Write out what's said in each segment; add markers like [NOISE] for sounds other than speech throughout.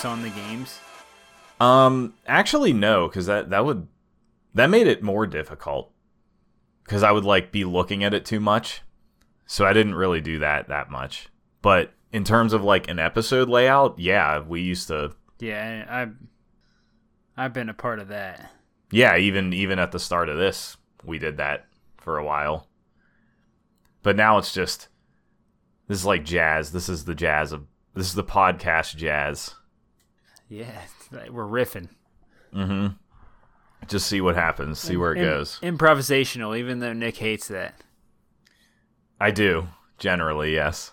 Notes on the games. Um, actually, no, because that that would that made it more difficult. Because I would like be looking at it too much, so I didn't really do that that much. But in terms of like an episode layout, yeah, we used to. Yeah, I've I've been a part of that. Yeah, even even at the start of this, we did that for a while. But now it's just this is like jazz. This is the jazz of this is the podcast jazz. Yeah, we're riffing. Mm-hmm. Just see what happens. See where it Im- goes. Improvisational, even though Nick hates that. I do generally, yes.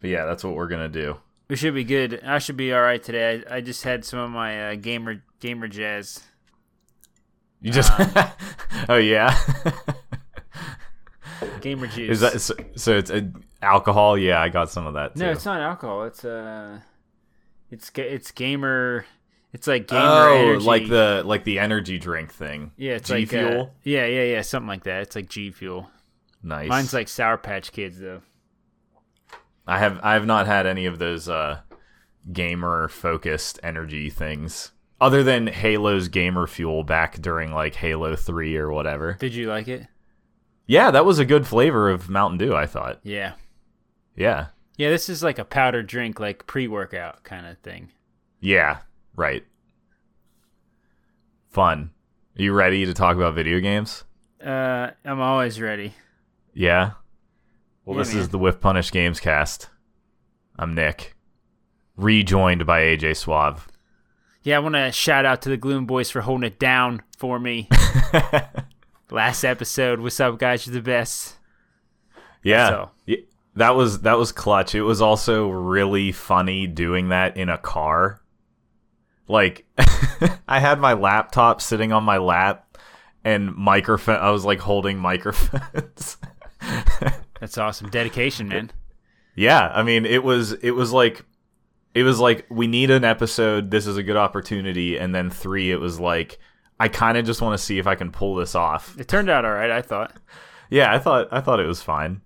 But yeah, that's what we're gonna do. We should be good. I should be all right today. I, I just had some of my uh, gamer gamer jazz. You just. [LAUGHS] oh yeah. Gamer juice. is that so? so it's uh, alcohol? Yeah, I got some of that too. No, it's not alcohol. It's uh, it's it's gamer. It's like gamer oh, energy. like the like the energy drink thing. yeah, it's G like uh, Fuel. yeah, yeah, yeah, something like that. It's like G Fuel. nice. Mine's like Sour Patch Kids though. I have I have not had any of those uh, gamer focused energy things other than Halo's gamer fuel back during like Halo 3 or whatever. Did you like it? Yeah, that was a good flavor of Mountain Dew, I thought. Yeah, Yeah. Yeah. This is like a powder drink, like pre workout kind of thing. Yeah, right. Fun. Are you ready to talk about video games? Uh, I'm always ready. Yeah. Well, Yeah, this man. is the Whiff Punish Games cast. I'm Nick. Rejoined by AJ Suave. Yeah, I want to shout out to the Gloom Boys for holding it down for me. [LAUGHS] Last episode, what's up, guys? You're the best. Yeah. So- That was that was clutch. It was also really funny doing that in a car. Like [LAUGHS] I had my laptop sitting on my lap and microphone I was like holding microphones. [LAUGHS] That's awesome. Dedication, man. yeah, I mean it was it was like it was like we need an episode, this is a good opportunity and then 3 it was like I kind of just want to see if I can pull this off. It turned out all right, I thought. [LAUGHS] Yeah, I thought I thought it was fine.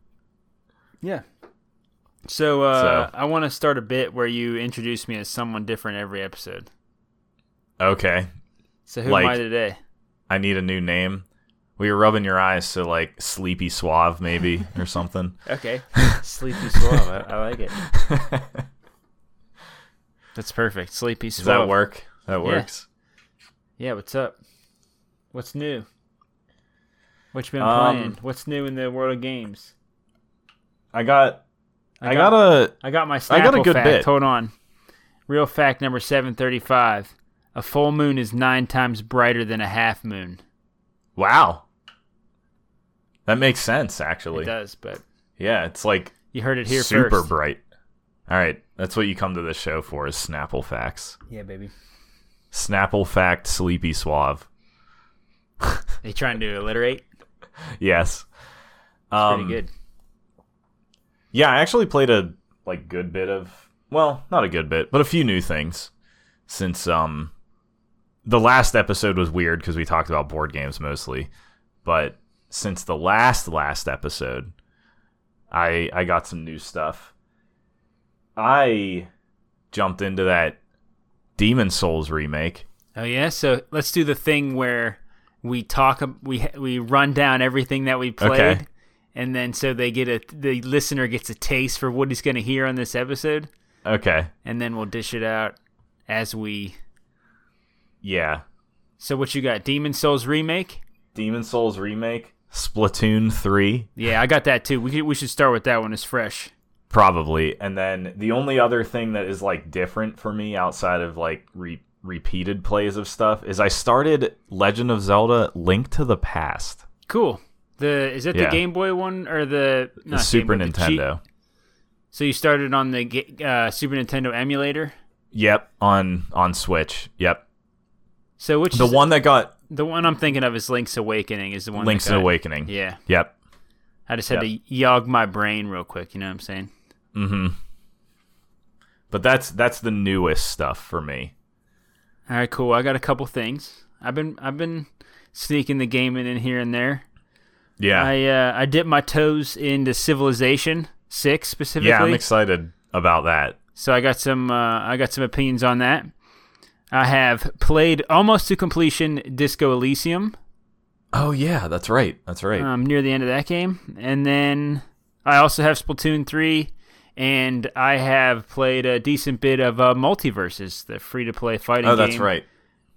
Yeah. So, uh, So- I want to start a bit where you introduce me as someone different every episode. Okay. So, who am I today? I need a new name. We were rubbing your eyes, so like Sleepy Suave maybe or something. [LAUGHS] Okay. [LAUGHS] Sleepy Suave. I, I like it. [LAUGHS] That's perfect. Sleepy Does Suave. that work? That works. Yeah, what's up? What's new? What you been Um, playing? What's new in the world of games? I got I, got, a I got my I got a good fact. bit. Hold on. Real fact number 735. A full moon is 9 times brighter than a half moon. wow. That makes sense actually. It does, but Yeah, it's like you heard it here super first. bright. All right, that's what you come to this show for is Snapple facts. Yeah, baby. Snapple fact Sleepy Suave. They trying to alliterate? [LAUGHS] Yes. Pretty Um, good. Yeah, I actually played a like good bit of well, not a good bit, but a few new things since um the last episode was weird because we talked about board games mostly, but since the last last episode, I I got some new stuff. I jumped into that Demon Souls remake. Oh yeah, so let's do the thing where we talk we we run down everything that we played Okay. And then so they get a the listener gets a taste for what he's going to hear on this episode Okay. and then we'll dish it out as we Yeah. So what you got? Demon Souls remake? Demon Souls remake, Splatoon 3. Yeah, I got that too. We could, we should start with that one. It's fresh. Probably. And then the only other thing that is like different for me outside of like re- repeated plays of stuff is I started Legend of Zelda Link to the Past. Cool. The is it the Game Boy one or the The Super Boy, the cheat- Nintendo. So you started on the uh, Super Nintendo emulator. Yep, on on Switch. Yep. So which The is, one that got the one I'm thinking of is Link's Awakening. Is the one Link's Awakening. Yeah, Yep. I just had to yog my brain real quick. You know what I'm saying? Mm-hmm. But that's that's the newest stuff for me. All right, cool. I got a couple things. I've been I've been sneaking the gaming in here and there. Yeah. I uh, I dipped my toes into Civilization Six specifically. yeah, I'm excited about that. so I got some uh, I got some opinions on that. I have played almost to completion Disco Elysium. Oh yeah, that's right. That's right. Um, near the end of that game, and then I also have Splatoon three, and I have played a decent bit of uh, MultiVersus, the free to play fighting oh, that's right.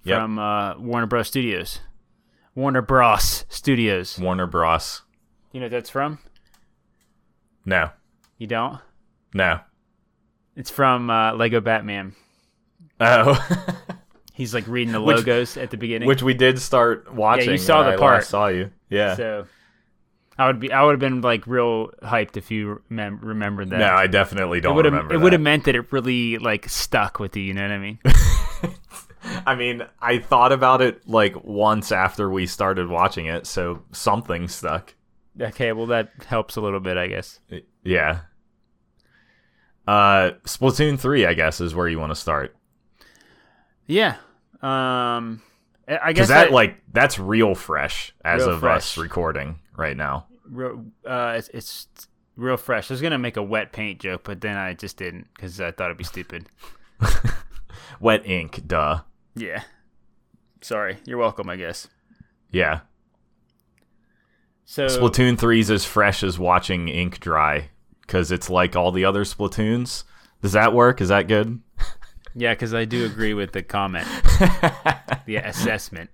Yep. from uh, Warner Bros. Studios. Warner Bros. Studios. Warner Bros. You know what that's from? No, You don't? no. It's from uh, Lego Batman. Oh, [LAUGHS] He's like reading the Which- logos at the beginning. which we did start watching. Yeah, you saw the I part. saw you. Yeah. So I would be I would have been like real hyped if you remem- remembered that. no, I definitely don't have remember. it would have meant that it really like stuck with you. You know what I mean? [LAUGHS] [LAUGHS] I mean, I thought about it like once after we started watching it, so something stuck. okay, well that helps a little bit, I guess. Yeah. Uh, Splatoon three, I guess, is where you want to start Yeah. Um, I guess that I- like that's real fresh as Real of fresh. us recording right now. real, uh, it's, it's real fresh. I was gonna make a wet paint joke, but then I just didn't because I thought it'd be stupid. [LAUGHS] Wet ink, duh. Yeah. Sorry. You're welcome. I guess. Yeah. So Splatoon 3 is as fresh as watching ink dry because it's like all the other Splatoons. Does that work? Is that good? [LAUGHS] yeah, because I do agree with the comment, [LAUGHS] the assessment.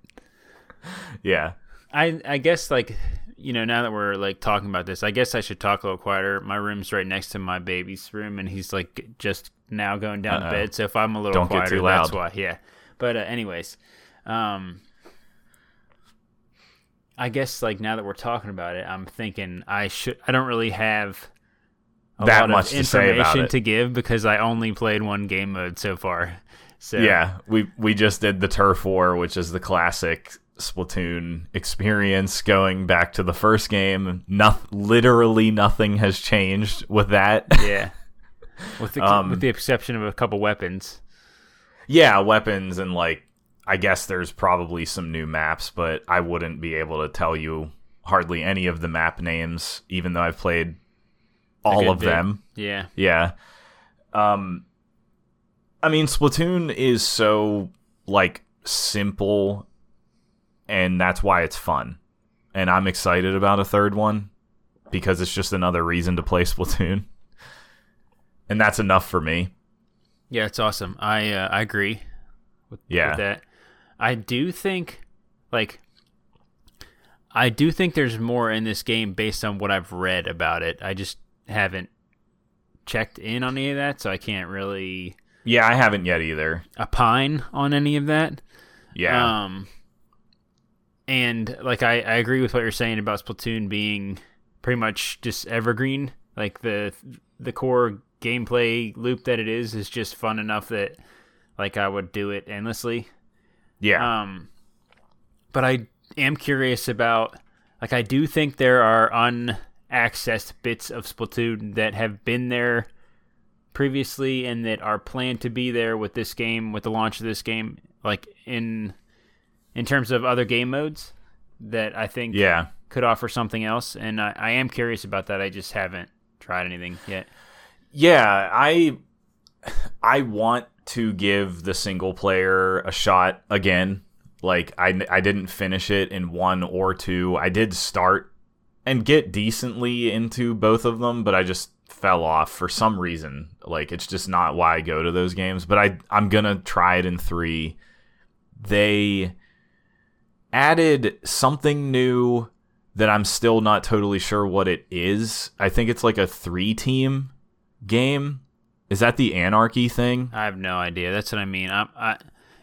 Yeah. I I guess like you know now that we're like talking about this, I guess I should talk a little quieter. My room's right next to my baby's room, and he's like just now going down Uh-oh. to bed. So if I'm a little Don't get quieter, that's why. Yeah. But uh, anyways, um, I guess like now that we're talking about it, I'm thinking I should. I don't really have. That much of to say about information it. to give because I only played one game mode so far. So Yeah. We we just did the Turf War, which is the classic Splatoon experience going back to the first game. Noth- literally nothing has changed with that. yeah. [LAUGHS] With the, Um, with the exception of a couple weapons. Yeah, weapons and like I guess there's probably some new maps, but I wouldn't be able to tell you hardly any of the map names, even though I've played all of bit. them. Yeah. Yeah. Um I mean Splatoon is so like simple and that's why it's fun. And I'm excited about a third one because it's just another reason to play [LAUGHS] Splatoon. And that's enough for me. Yeah, it's awesome. I uh, I agree with, Yeah. with that. I do think, like, I do think there's more in this game based on what I've read about it. I just haven't checked in on any of that, so I can't really Yeah, I haven't yet either. opine on any of that. Yeah. Um, and like I, I agree with what you're saying about Splatoon being pretty much just evergreen. Like the the core gameplay loop that it is is just fun enough that like I would do it endlessly. yeah. Um, but I am curious about like I do think there are unaccessed bits of Splatoon that have been there previously and that are planned to be there with this game with the launch of this game like in in terms of other game modes that I think yeah. could offer something else and I, I am curious about that. I just haven't tried anything yet. Yeah, I I want to give the single player a shot again. Like I I didn't finish it in one or two. I did start and get decently into both of them, but I just fell off for some reason. Like it's just not why I go to those games, but I I'm going to try it in 3. They added something new that I'm still not totally sure what it is. I think it's like a 3 team game. Is that the anarchy thing? I have no idea. That's what I mean. I, I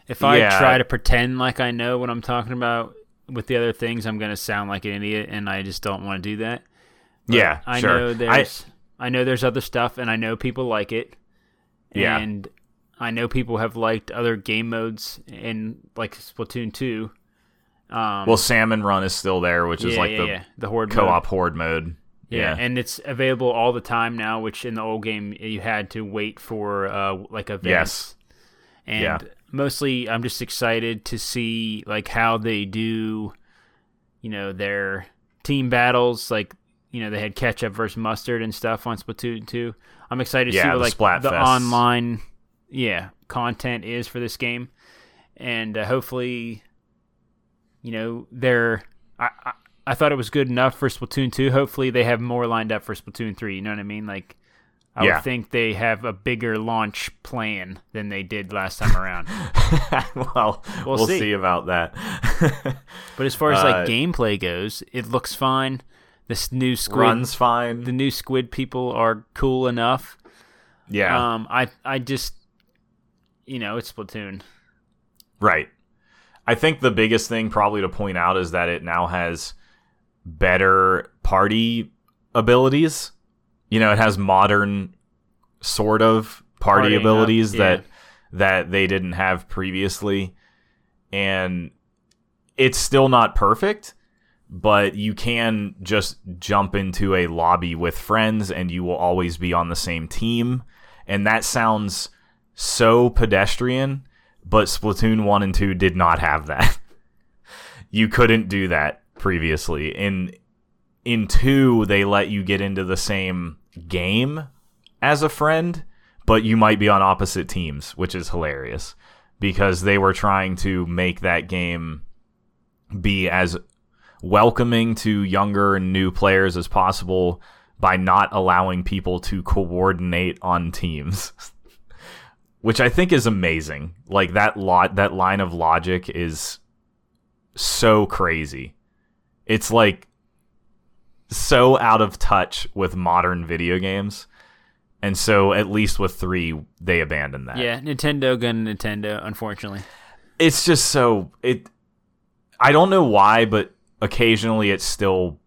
if I Yeah. try to pretend like I know what I'm talking about with the other things, I'm gonna sound like an idiot, and I just don't want to do that. But Yeah, I sure. know there's I, know there's other stuff, and I know people like it. Yeah. and I know people have liked other game modes in like Splatoon two. Um, Well, Salmon Run is still there, which is like yeah, the yeah. the horde mode. co-op horde mode. Yeah, Yeah. and it's available all the time now. Which in the old game you had to wait for, uh, like events. Yes. And Yeah. mostly, I'm just excited to see like how they do, you know, their team battles. Like you know they had ketchup versus mustard and stuff on Splatoon 2. I'm excited to Yeah, see what like Splat the online yeah content is for this game, and uh, hopefully, you know they're. I, I I thought it was good enough for Splatoon 2. Hopefully they have more lined up for Splatoon 3. You know what I mean? Like. I Yeah. would think they have a bigger launch plan than they did last time around. [LAUGHS] well, We'll we'll, see. see. about that. [LAUGHS] But as far as Uh, like gameplay goes, it looks fine. This new squid, Runs fine. the new squid people are cool enough. yeah, Um, I I just, you know, it's Splatoon. right. I think the biggest thing probably to point out is that it now has better party abilities. You know, it has modern sort of party Partying up, abilities yeah. that that they didn't have previously. And it's still not perfect, but you can just jump into a lobby with friends and you will always be on the same team. And that sounds so pedestrian, but Splatoon 1 and 2 did not have that. [LAUGHS] you couldn't do that previously. In in 2 they let you get into the same game as a friend, but you might be on opposite teams, which is hilarious because they were trying to make that game be as welcoming to younger and new players as possible by not allowing people to coordinate on teams. [LAUGHS] Which I think is amazing. Like that lot that line of logic is so crazy. It's like so out of touch with modern video games. And so at least with 3 they abandoned that Yeah, Nintendo gun Nintendo. Unfortunately, it's just so it i don't know why but occasionally it still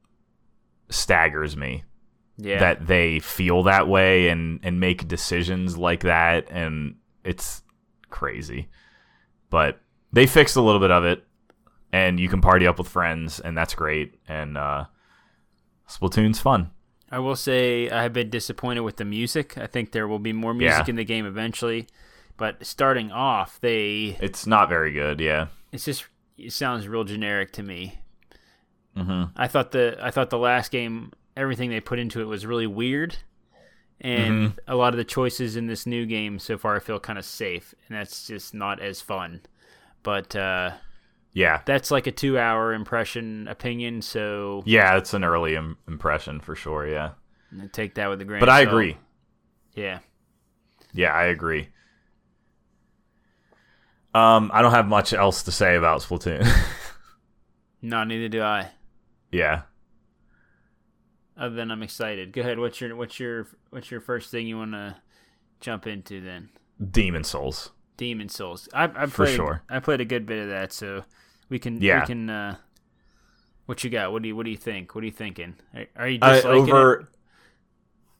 staggers me yeah. that they feel that way and and make decisions like that and it's crazy but they fixed a little bit of it and you can party up with friends and that's great and uh splatoon's fun I will say I have been disappointed with the music. I think there will be more music Yeah. in the game eventually, but starting off, they it's not very good yeah it's just it sounds real generic to me. hmm I thought the I thought the last game everything they put into it was really weird, and a lot of the choices in this new game so far I feel kind of safe, and that's just not as fun. But uh, yeah that's like a two-hour impression opinion, so yeah it's an early Im- impression for sure yeah take that with a grain. but i agree Yeah, Yeah, I agree. Um, I don't have much else to say about Splatoon. [LAUGHS] no, neither do I. yeah. Other than I'm excited. Go ahead. What's your what's your what's your first thing you want to jump into then? Demon Souls. Demon Souls. I I For played sure. I played a good bit of that, so we can Yeah. we can. uh What you got? What do you what do you think? What are you thinking? Are, are you Uh, just over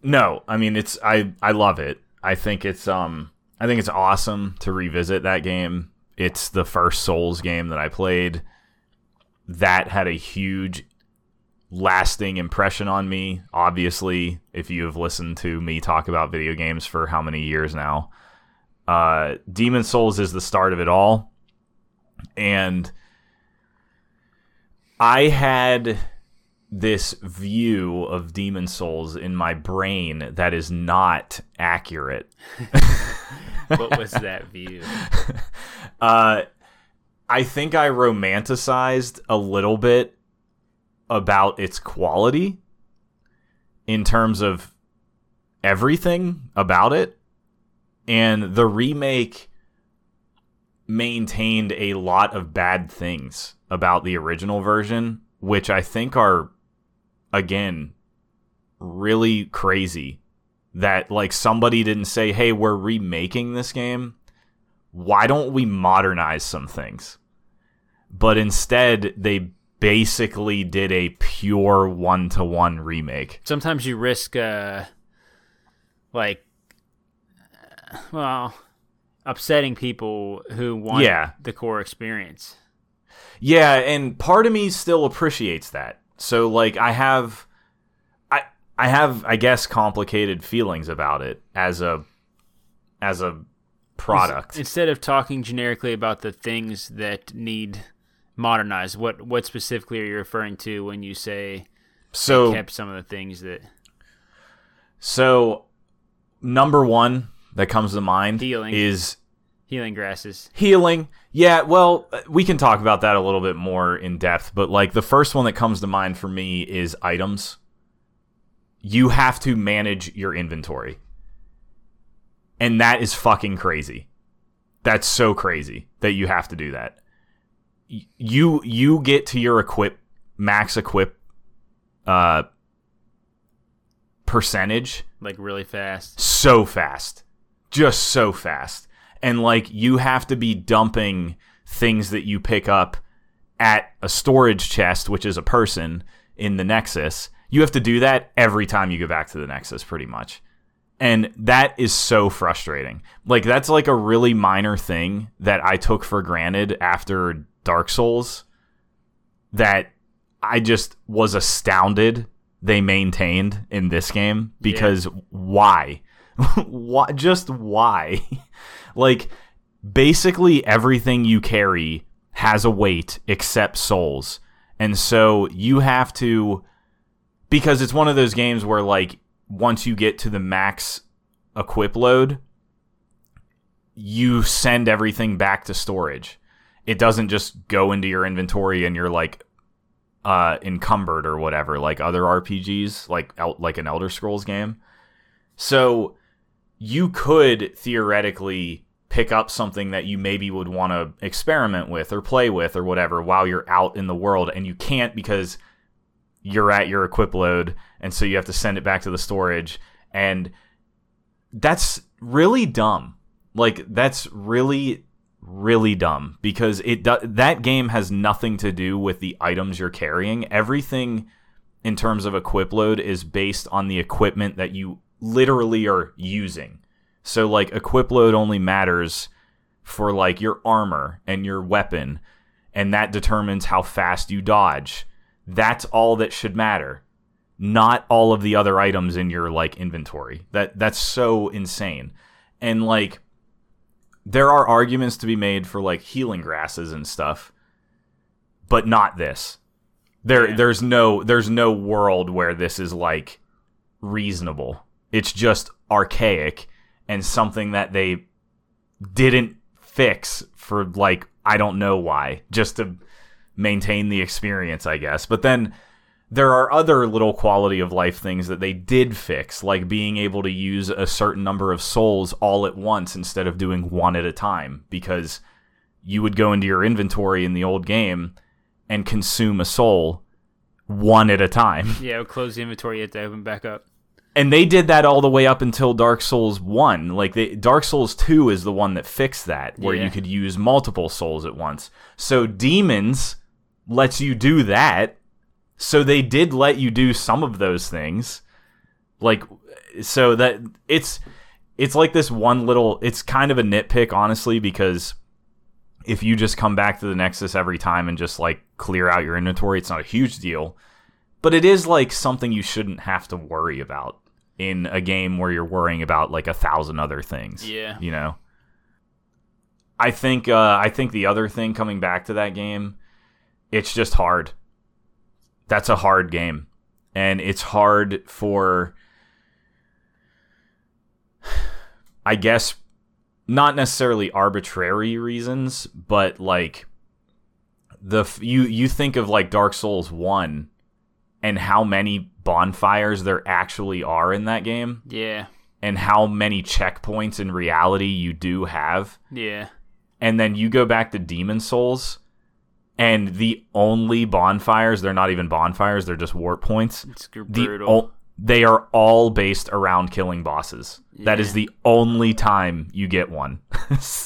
No, I mean it's I I love it. I think it's um I think it's awesome to revisit that game. It's the first Souls game that I played. That had a huge lasting impression on me. Obviously, if you have listened to me talk about video games for how many years now, uh, Demon Souls is the start of it all. And I had this view of Demon Souls in my brain that is not accurate. [LAUGHS] what was that view? [LAUGHS] Uh, I think I romanticized a little bit about its quality in terms of everything about it. And the remake maintained a lot of bad things about the original version, which I think are, again, really crazy. That, like, somebody didn't say, hey, we're remaking this game why don't we modernize some things? But instead, they basically did a pure one to one remake. Sometimes you risk uh like well upsetting people who want Yeah. the core experience. Yeah, and part of me still appreciates that. So like I have I I have I guess complicated feelings about it as a as a product. Instead of talking generically about the things that need modernized, what what specifically are you referring to when you say So kept some of the things that so number one that comes to mind Healing. is healing grasses. healing. Yeah, well, uh, we can talk about that a little bit more in depth, but like the first one that comes to mind for me is items. You have to manage your inventory. And that is fucking crazy. That's so crazy that you have to do that. You you get to your equip max equip uh percentage Like really fast. so fast. Just so fast. And like you have to be dumping things that you pick up at a storage chest, which is a person in the Nexus. You have to do that every time you go back to the Nexus, pretty much. And that is so frustrating. Like, that's like a really minor thing that I took for granted after Dark Souls that I just was astounded they maintained in this game because why? [LAUGHS] why? Just why? [LAUGHS] like, basically everything you carry has a weight except souls. And so you have to because it's one of those games where like once you get to the max equip load, you send everything back to storage. It doesn't just go into your inventory and you're like uh encumbered or whatever like other RPGs like like an Elder Scrolls game. So you could theoretically pick up something that you maybe would want to experiment with or play with or whatever while you're out in the world and you can't because you're at your equip load and so you have to send it back to the storage and that's really dumb. Like that's really really dumb because it do- that game has nothing to do with the items you're carrying. Everything in terms of equip load is based on the equipment that you literally are using. So like equip load only matters for like your armor and your weapon and that determines how fast you dodge. That's all that should matter. Not all of the other items in your like inventory. That that's so insane. And like there are arguments to be made for like healing grasses and stuff but not this. There Yeah. there's no there's no world where this is like reasonable it's just archaic and something that they didn't fix for like I don't know why just to maintain the experience I guess but then there are other little quality of life things that they did fix like being able to use a certain number of souls all at once instead of doing one at a time because you would go into your inventory in the old game and consume a soul one at a time Yeah, close the inventory. You have to open back up. And they did that all the way up until Dark Souls 1. Like they, Dark Souls 2 is the one that fixed that where Yeah. you could use multiple souls at once. So Demons lets you do that. So they did let you do some of those things. Like so that it's it's like this one little it's kind of a nitpick honestly because if you just come back to the Nexus every time and just like clear out your inventory, it's not a huge deal. But it is like something you shouldn't have to worry about in a game where you're worrying about like a thousand other things. Yeah. You know? I think uh I think the other thing coming back to that game, it's just hard. That's a hard game. And it's hard for I guess not necessarily arbitrary reasons, but like the f- you you think of like Dark Souls 1 and how many bonfires there actually are in that game Yeah, and how many checkpoints in reality you do have yeah, and then you go back to Demon Souls and the only bonfires they're not even bonfires they're just warp points it's gr- the brutal. o- they are all based around killing bosses. That is the only time you get one.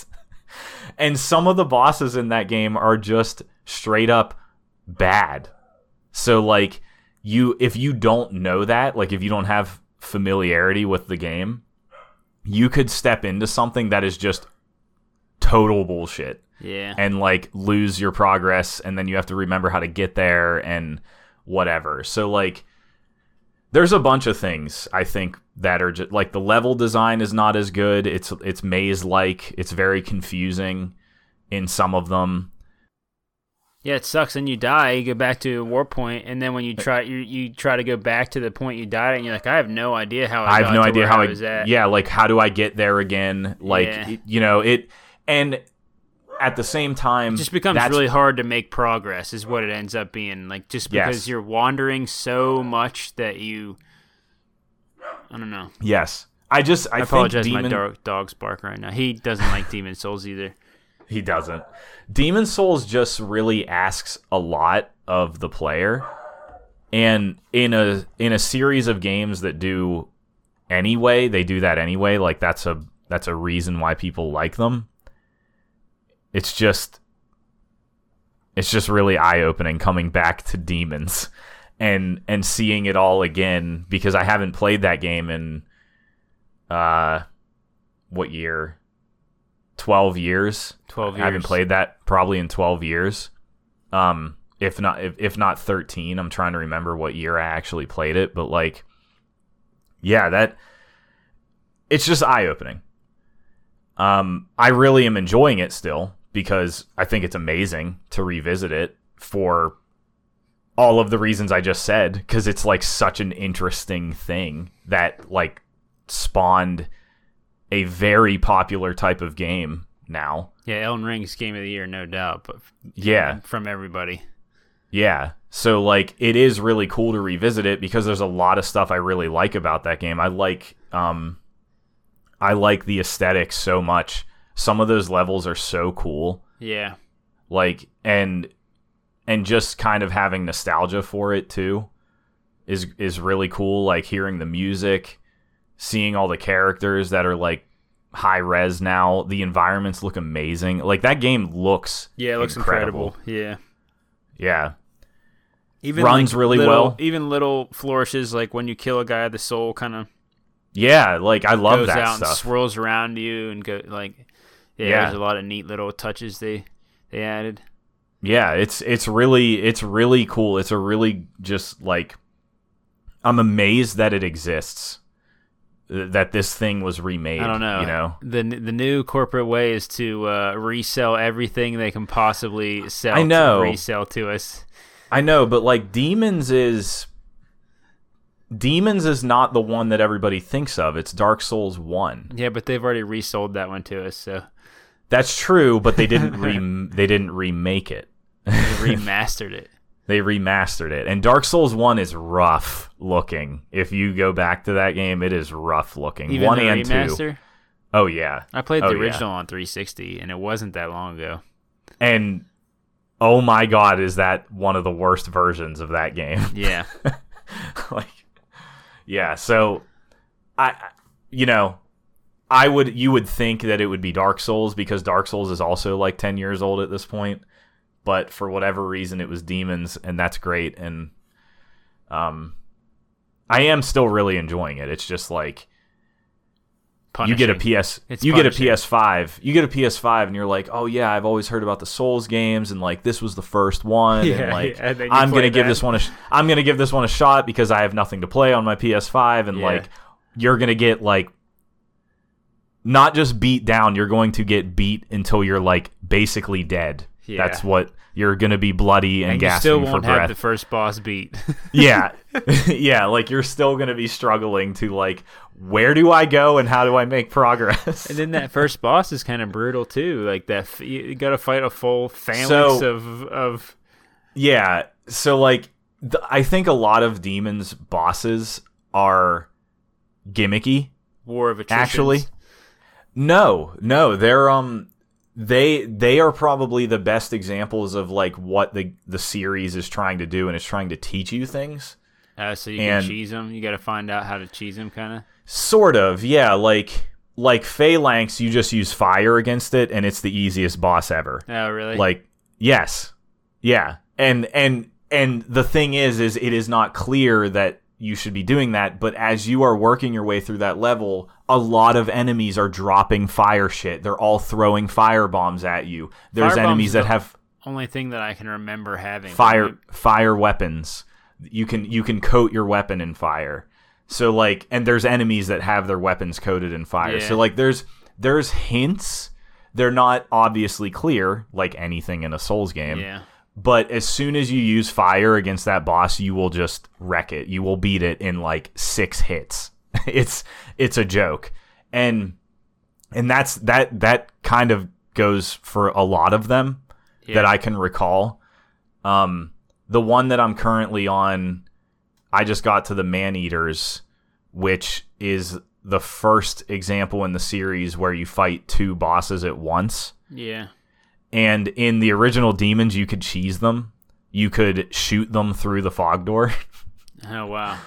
[LAUGHS] and some of the bosses in that game are just straight up bad. So like you if you don't know that, like if you don't have familiarity with the game, you could step into something that is just total bullshit yeah, and like lose your progress and then you have to remember how to get there and whatever. So like there's a bunch of things I think that are just like the level design is not as good. It's it's maze like. It's very confusing in some of them. Yeah, it sucks. And you die, you go back to a war point, and then when you try, you you try to go back to the point you died, at, and you're like, I have no idea how. I, I have no idea how I I was at. Yeah, like how do I get there again? Like Yeah. you know, it and at the same time It just becomes really hard to make progress, is what it ends up being. Like just because Yes. you're wandering so much that you, I don't know. Yes. I just I, I, apologize. think my Demon, dog, dog's bark right now. He doesn't like Demon Souls either. He doesn't. Demon Souls just really asks a lot of the player. And in a in a series of games that do anyway, they do that anyway, like that's a that's a reason why people like them. It's just it's just really eye-opening coming back to Demons and and seeing it all again because I haven't played that game in uh what year? 12 years. 12 years. I haven't played that probably in 12 years. Um, if not, if, if not 13, I'm trying to remember what year I actually played it, but like, yeah, that it's just eye opening. Um, I really am enjoying it still because I think it's amazing to revisit it for all of the reasons I just said because it's like such an interesting thing that like spawned a very popular type of game now. Yeah, Elden Ring's game of the year, no doubt, but Yeah. from everybody. Yeah. So like it is really cool to revisit it because there's a lot of stuff I really like about that game. I like um I like the aesthetics so much. Some of those levels are so cool. Yeah, Like and and just kind of having nostalgia for it too is is really cool like hearing the music, seeing all the characters that are like high res now. The environments look amazing. Like that game looks yeah, it looks incredible. incredible. Yeah, Yeah. even Runs like, really little- well. Even little flourishes, like when you kill a guy, the soul kind of Yeah, like I love goes that out and stuff. swirls around you, and go like, yeah, Yeah. there's a lot of neat little touches they they added. Yeah, it's it's really it's really cool. It's a really just like I'm amazed that it exists. Th- That this thing was remade. I don't know. You know, the the new corporate way is to uh, resell everything they can possibly sell. I know. to resell to us. I know, but like Demons is Demons is not the one that everybody thinks of. It's Dark Souls one. Yeah, but they've already resold that one to us, so That's true, but they didn't [LAUGHS] re- they didn't remake it. they remastered it. They remastered it, and Dark Souls one is rough looking. If you go back to that game, it is rough looking. Even one the and two. Oh yeah, I played Oh, the yeah. original on 360, and it wasn't that long ago. and oh my god, is that one of the worst versions of that game? [LAUGHS] Yeah, like, yeah. So, I, I- you know, I would you would think that it would be Dark Souls because Dark Souls is also like ten years old at this point, but for whatever reason, it was Demons, and that's great. And, um, I am still really enjoying it. It's just like you get a PS, It's you get a punishing. PS5, you get a PS5, and you're like, oh yeah, I've always heard about the Souls games, and like this was the first one, Yeah, and like yeah, and I'm gonna give this one a, sh- I'm gonna give this one a shot because I have nothing to play on my PS5, and Yeah. like you're gonna get like not just beat down, you're going to get beat until you're like basically dead. Yeah. That's what you're gonna be bloody and, and you gasping still for won't breath have the first boss beat. [LAUGHS] yeah [LAUGHS] [LAUGHS] yeah like you're still gonna be struggling to like where do i go and how do i make progress and then that first boss is kind of brutal too. Like that, f- you got to fight a full phalanx So- of of. yeah so like th- i think a lot of demons bosses are gimmicky War of attrition. actually no no they're um they they are probably the best examples of like what the the series is trying to do and it's trying to teach you things uh, so you and- can cheese them. You got to find out how to cheese them, kind of. Sort of, yeah. Like like Phalanx, you just use fire against it, and it's the easiest boss ever. Oh, really? Like, yes, yeah. And and and the thing is, is it is not clear that you should be doing that. But as you are working your way through that level, a lot of enemies are dropping fire shit. They're all throwing fire bombs at you. There's Fire enemies that have only thing that I can remember having. fire fire weapons. You can you can coat your weapon in fire. So like and there's enemies that have their weapons coated in fire. Yeah. So like there's there's hints. They're not obviously clear like anything in a Souls game, Yeah. But as soon as you use fire against that boss, you will just wreck it. You will beat it in like six hits. [LAUGHS] it's it's a joke, and and that's that that kind of goes for a lot of them Yeah. that I can recall. Um, the one that I'm currently on, I just got to the man eaters, which is the first example in the series where you fight two bosses at once. Yeah. And in the original demons, you could cheese them. You could shoot them through the fog door. [LAUGHS] Oh wow.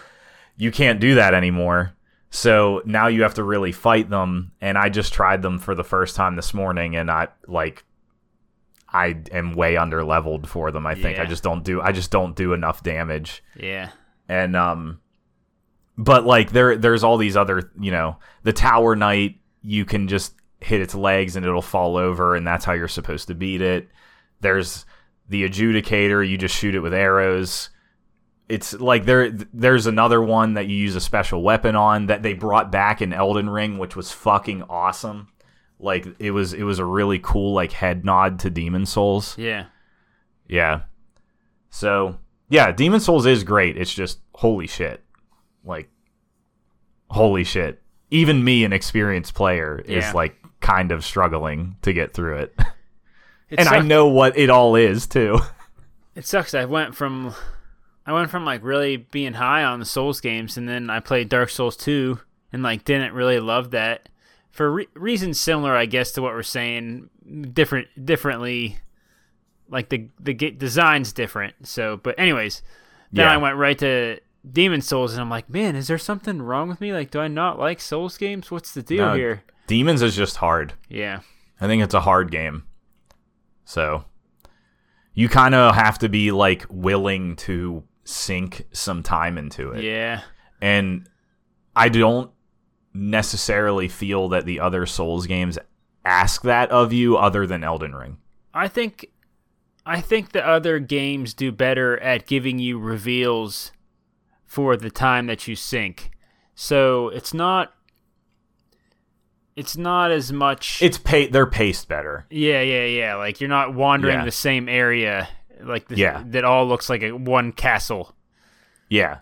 you can't do that anymore. So now you have to really fight them. And I just tried them for the first time this morning, and I like, I am way under leveled for them. I think I just don't do. I just don't do enough damage. Yeah. And um, but like there, there's all these other, you know, the Tower Knight. You can just hit its legs and it'll fall over, and that's how you're supposed to beat it. There's the Adjudicator. You just shoot it with arrows it's like there there's another one that you use a special weapon on that they brought back in Elden Ring which was fucking awesome. Like it was it was a really cool like head nod to Demon Souls. Yeah. Yeah. So, yeah, Demon Souls is great. It's just holy shit. Like holy shit. Even me an experienced player is like kind of struggling to get through it. [LAUGHS] It and I know what it all is too. [LAUGHS] it sucks. I went from I went from like really being high on the Souls games, and then I played Dark Souls two, and like didn't really love that for re- reasons similar, I guess, to what we're saying. Different, differently, like the the design's different. So, but anyways, then Yeah. I went right to Demon Souls, and I'm like, man, is there something wrong with me? Like, do I not like Souls games? What's the deal No. here? Demons is just hard. Yeah, I think it's a hard game. So you kind of have to be like willing to sink some time into it. yeah, And I don't necessarily feel that the other Souls games ask that of you other than Elden Ring. I think I think the other games do better at giving you reveals for the time that you sink. So it's not it's not as much It's pa- they're paced better. Yeah, yeah, yeah. Like you're not wandering Yeah. the same area like this, Yeah. that all looks like a one castle. Yeah.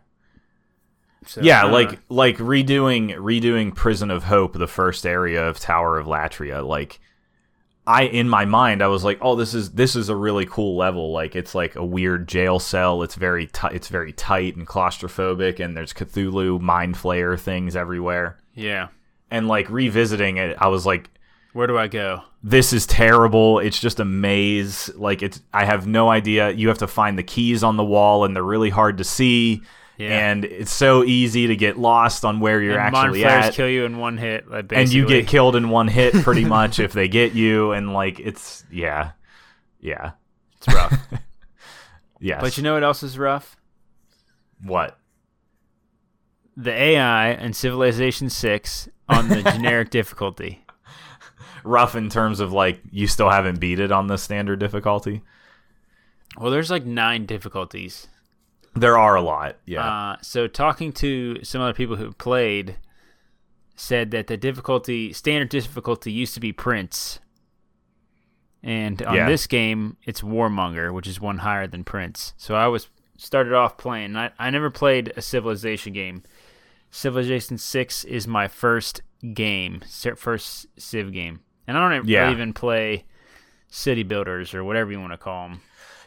So, Yeah, uh, like like redoing redoing Prison of Hope, the first area of Tower of Latria, like I in my mind I was like, "Oh, this is this is a really cool level. Like it's like a weird jail cell. It's very ti it's very tight and claustrophobic and there's Cthulhu mind flayer things everywhere." yeah. And like revisiting it, I was like, Where do I go? this is terrible. It's just a maze. Like it's I have no idea. You have to find the keys on the wall and they're really hard to see. Yeah. And it's so easy to get lost on where you're and actually at. kill you in one hit. Like, and you get killed in one hit pretty [LAUGHS] much if they get you and like it's yeah. Yeah. It's rough. [LAUGHS] Yes. but you know what else is rough? what? The AI in Civilization 6 on the [LAUGHS] generic difficulty. Rough in terms of like you still haven't beat it on the standard difficulty. Well, there's like nine difficulties. There are a lot. Yeah. Uh, so talking to some other people who played said that the difficulty standard difficulty used to be Prince. And on Yeah. this game, it's Warmonger, which is one higher than Prince. So I was started off playing. I, I never played a Civilization game. Civilization 6 is my first game, first Civ game. And I don't even, Yeah. even play City Builders or whatever you want to call them.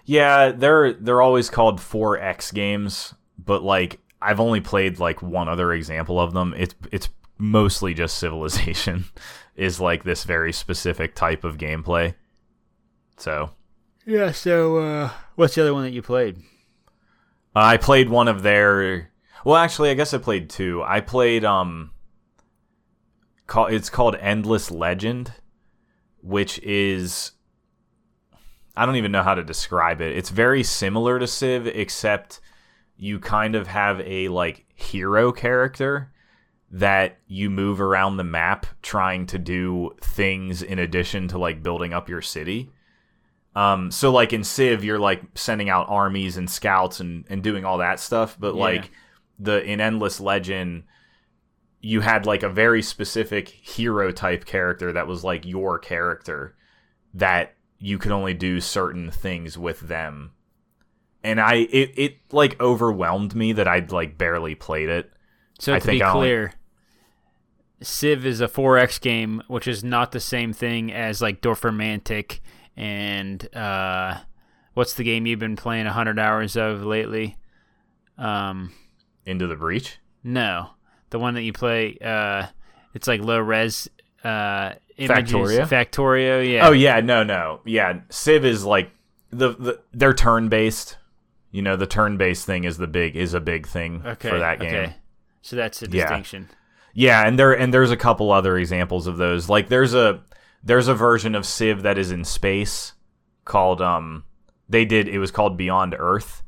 Yeah, they're they're always called 4X games, but like I've only played like one other example of them. It's it's mostly just Civilization [LAUGHS] is like this very specific type of gameplay. So, Yeah, so uh, what's the other one that you played? I played one of their Well, actually, I guess I played two. I played um call it's called Endless Legend, which is I don't even know how to describe it. It's very similar to Civ except you kind of have a like hero character that you move around the map trying to do things in addition to like building up your city. Um, so like in Civ, you're like sending out armies and scouts and, and doing all that stuff, but Yeah. like the in Endless Legend, you had like a very specific hero type character that was like your character that you could only do certain things with them. And I it, it like overwhelmed me that I'd like barely played it. So I to be I only- clear, Civ is a 4X game, which is not the same thing as like Dorfromantik and uh, what's the game you've been playing 100 hours of lately? Um, Into the breach? no, the one that you play. Uh, it's like low res uh, images. Factorio? Factorio, yeah. Oh yeah, no, no. Yeah, Civ is like the, the they're turn based. You know, the turn based thing is the big is a big thing okay, for that game. Okay. So that's a distinction. Yeah. distinction. Yeah, and there and there's a couple other examples of those. Like there's a there's a version of Civ that is in space called um they did it was called Beyond Earth.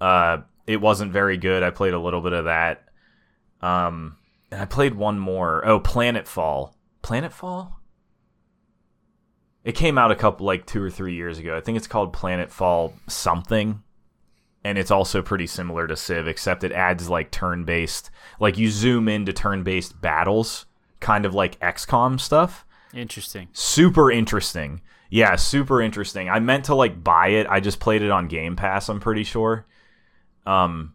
Uh it wasn't very good. I played a little bit of that. Um and I played one more. Oh, Planetfall. Planetfall? It came out a couple like 2 or 3 years ago. I think it's called Planetfall something and it's also pretty similar to Civ, except it adds like turn based, like you zoom into turn based battles, kind of like XCOM stuff. Interesting. Super interesting. Yeah, super interesting. I meant to like buy it. I just played it on Game Pass, I'm pretty sure. Um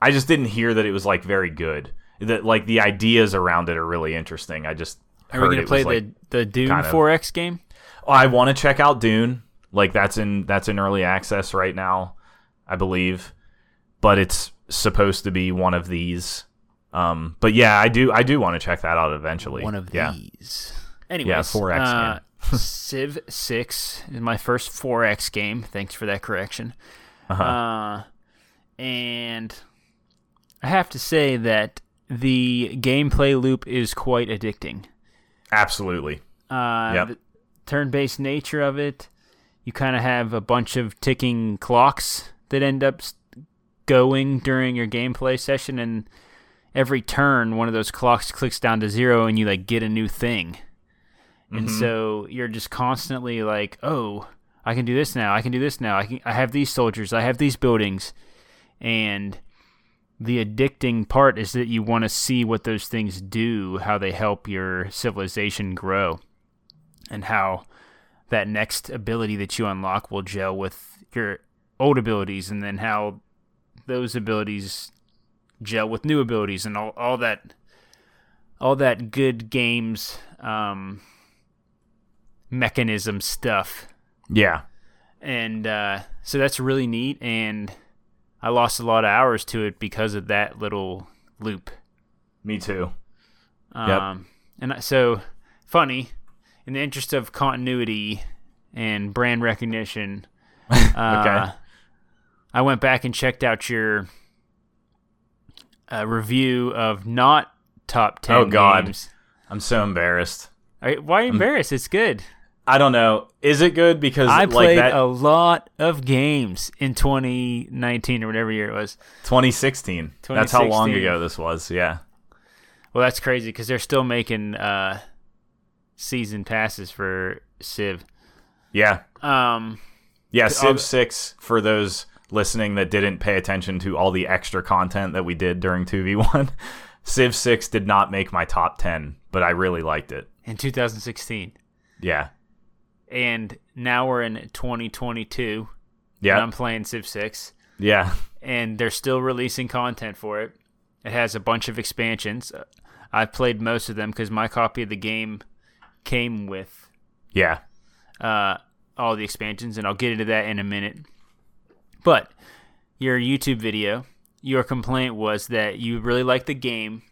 I just didn't hear that it was like very good. That like the ideas around it are really interesting. I just Are we gonna play was, like, the the Dune kind of- 4X game? Oh, I want to check out Dune. Like that's in that's in early access right now, I believe. But it's supposed to be one of these. Um, but yeah, I do I do want to check that out eventually. One of yeah. these. Anyways, Yeah, 4X uh, [LAUGHS] Civ 6 is my first 4X game. Thanks for that correction. Uh-huh. Uh, and I have to say that the gameplay loop is quite addicting. Absolutely. Uh, Yep. Turn-based nature of it, you kind of have a bunch of ticking clocks that end up going during your gameplay session, and every turn, one of those clocks clicks down to zero, and you like get a new thing. And so you're just constantly like, oh, I can do this now. I can do this now. I can. I have these soldiers. I have these buildings, and the addicting part is that you want to see what those things do, how they help your civilization grow, and how that next ability that you unlock will gel with your old abilities, and then how those abilities gel with new abilities, and all, all that, all that good games um, mechanism stuff Yeah. and uh, so that's really neat and i lost a lot of hours to it because of that little loop Me too. um, and so funny in the interest of continuity and brand recognition [LAUGHS] uh, Okay. i went back and checked out your uh, review of not top 10 Oh, God. games I'm so embarrassed. Are why are you embarrassed it's good I don't know. Is it good because I like played that a lot of games in 2019 or whatever year it was. 2016. That's how long ago this was. Yeah. Well, that's crazy because they're still making uh, season passes for Civ. Yeah. Um, Yeah, Civ 6 for those listening that didn't pay attention to all the extra content that we did during 2v1. [LAUGHS] Civ 6 did not make my top 10, but I really liked it. in 2016, Yeah. And now we're in 2022. And Yeah. I'm playing Civ 6, Yeah. and they're still releasing content for it. It has a bunch of expansions. Uh, I've played most of them because my copy of the game came with Yeah. uh, all the expansions, and I'll get into that in a minute. But your YouTube video, your complaint was that you really liked the game,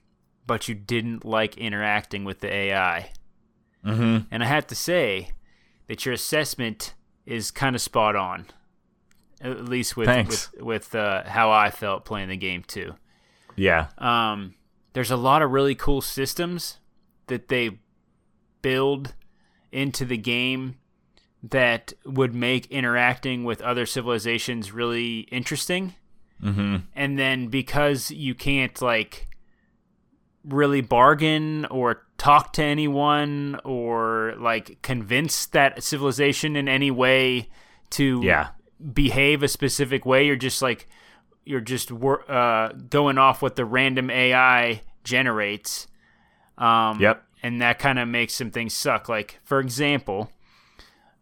but you didn't like interacting with the AI. Mhm. And I have to say that your assessment is kind of spot on, at least with Thanks. with, with uh, how I felt playing the game too. Yeah. Um, there's a lot of really cool systems that they build into the game that would make interacting with other civilizations really interesting. Mhm. And then because you can't like really bargain or talk to anyone or like convince that civilization in any way to Yeah. behave a specific way. You're just like you're just uh, going off what the random AI generates. Um, Yep. And that kind of makes some things suck. Like for example,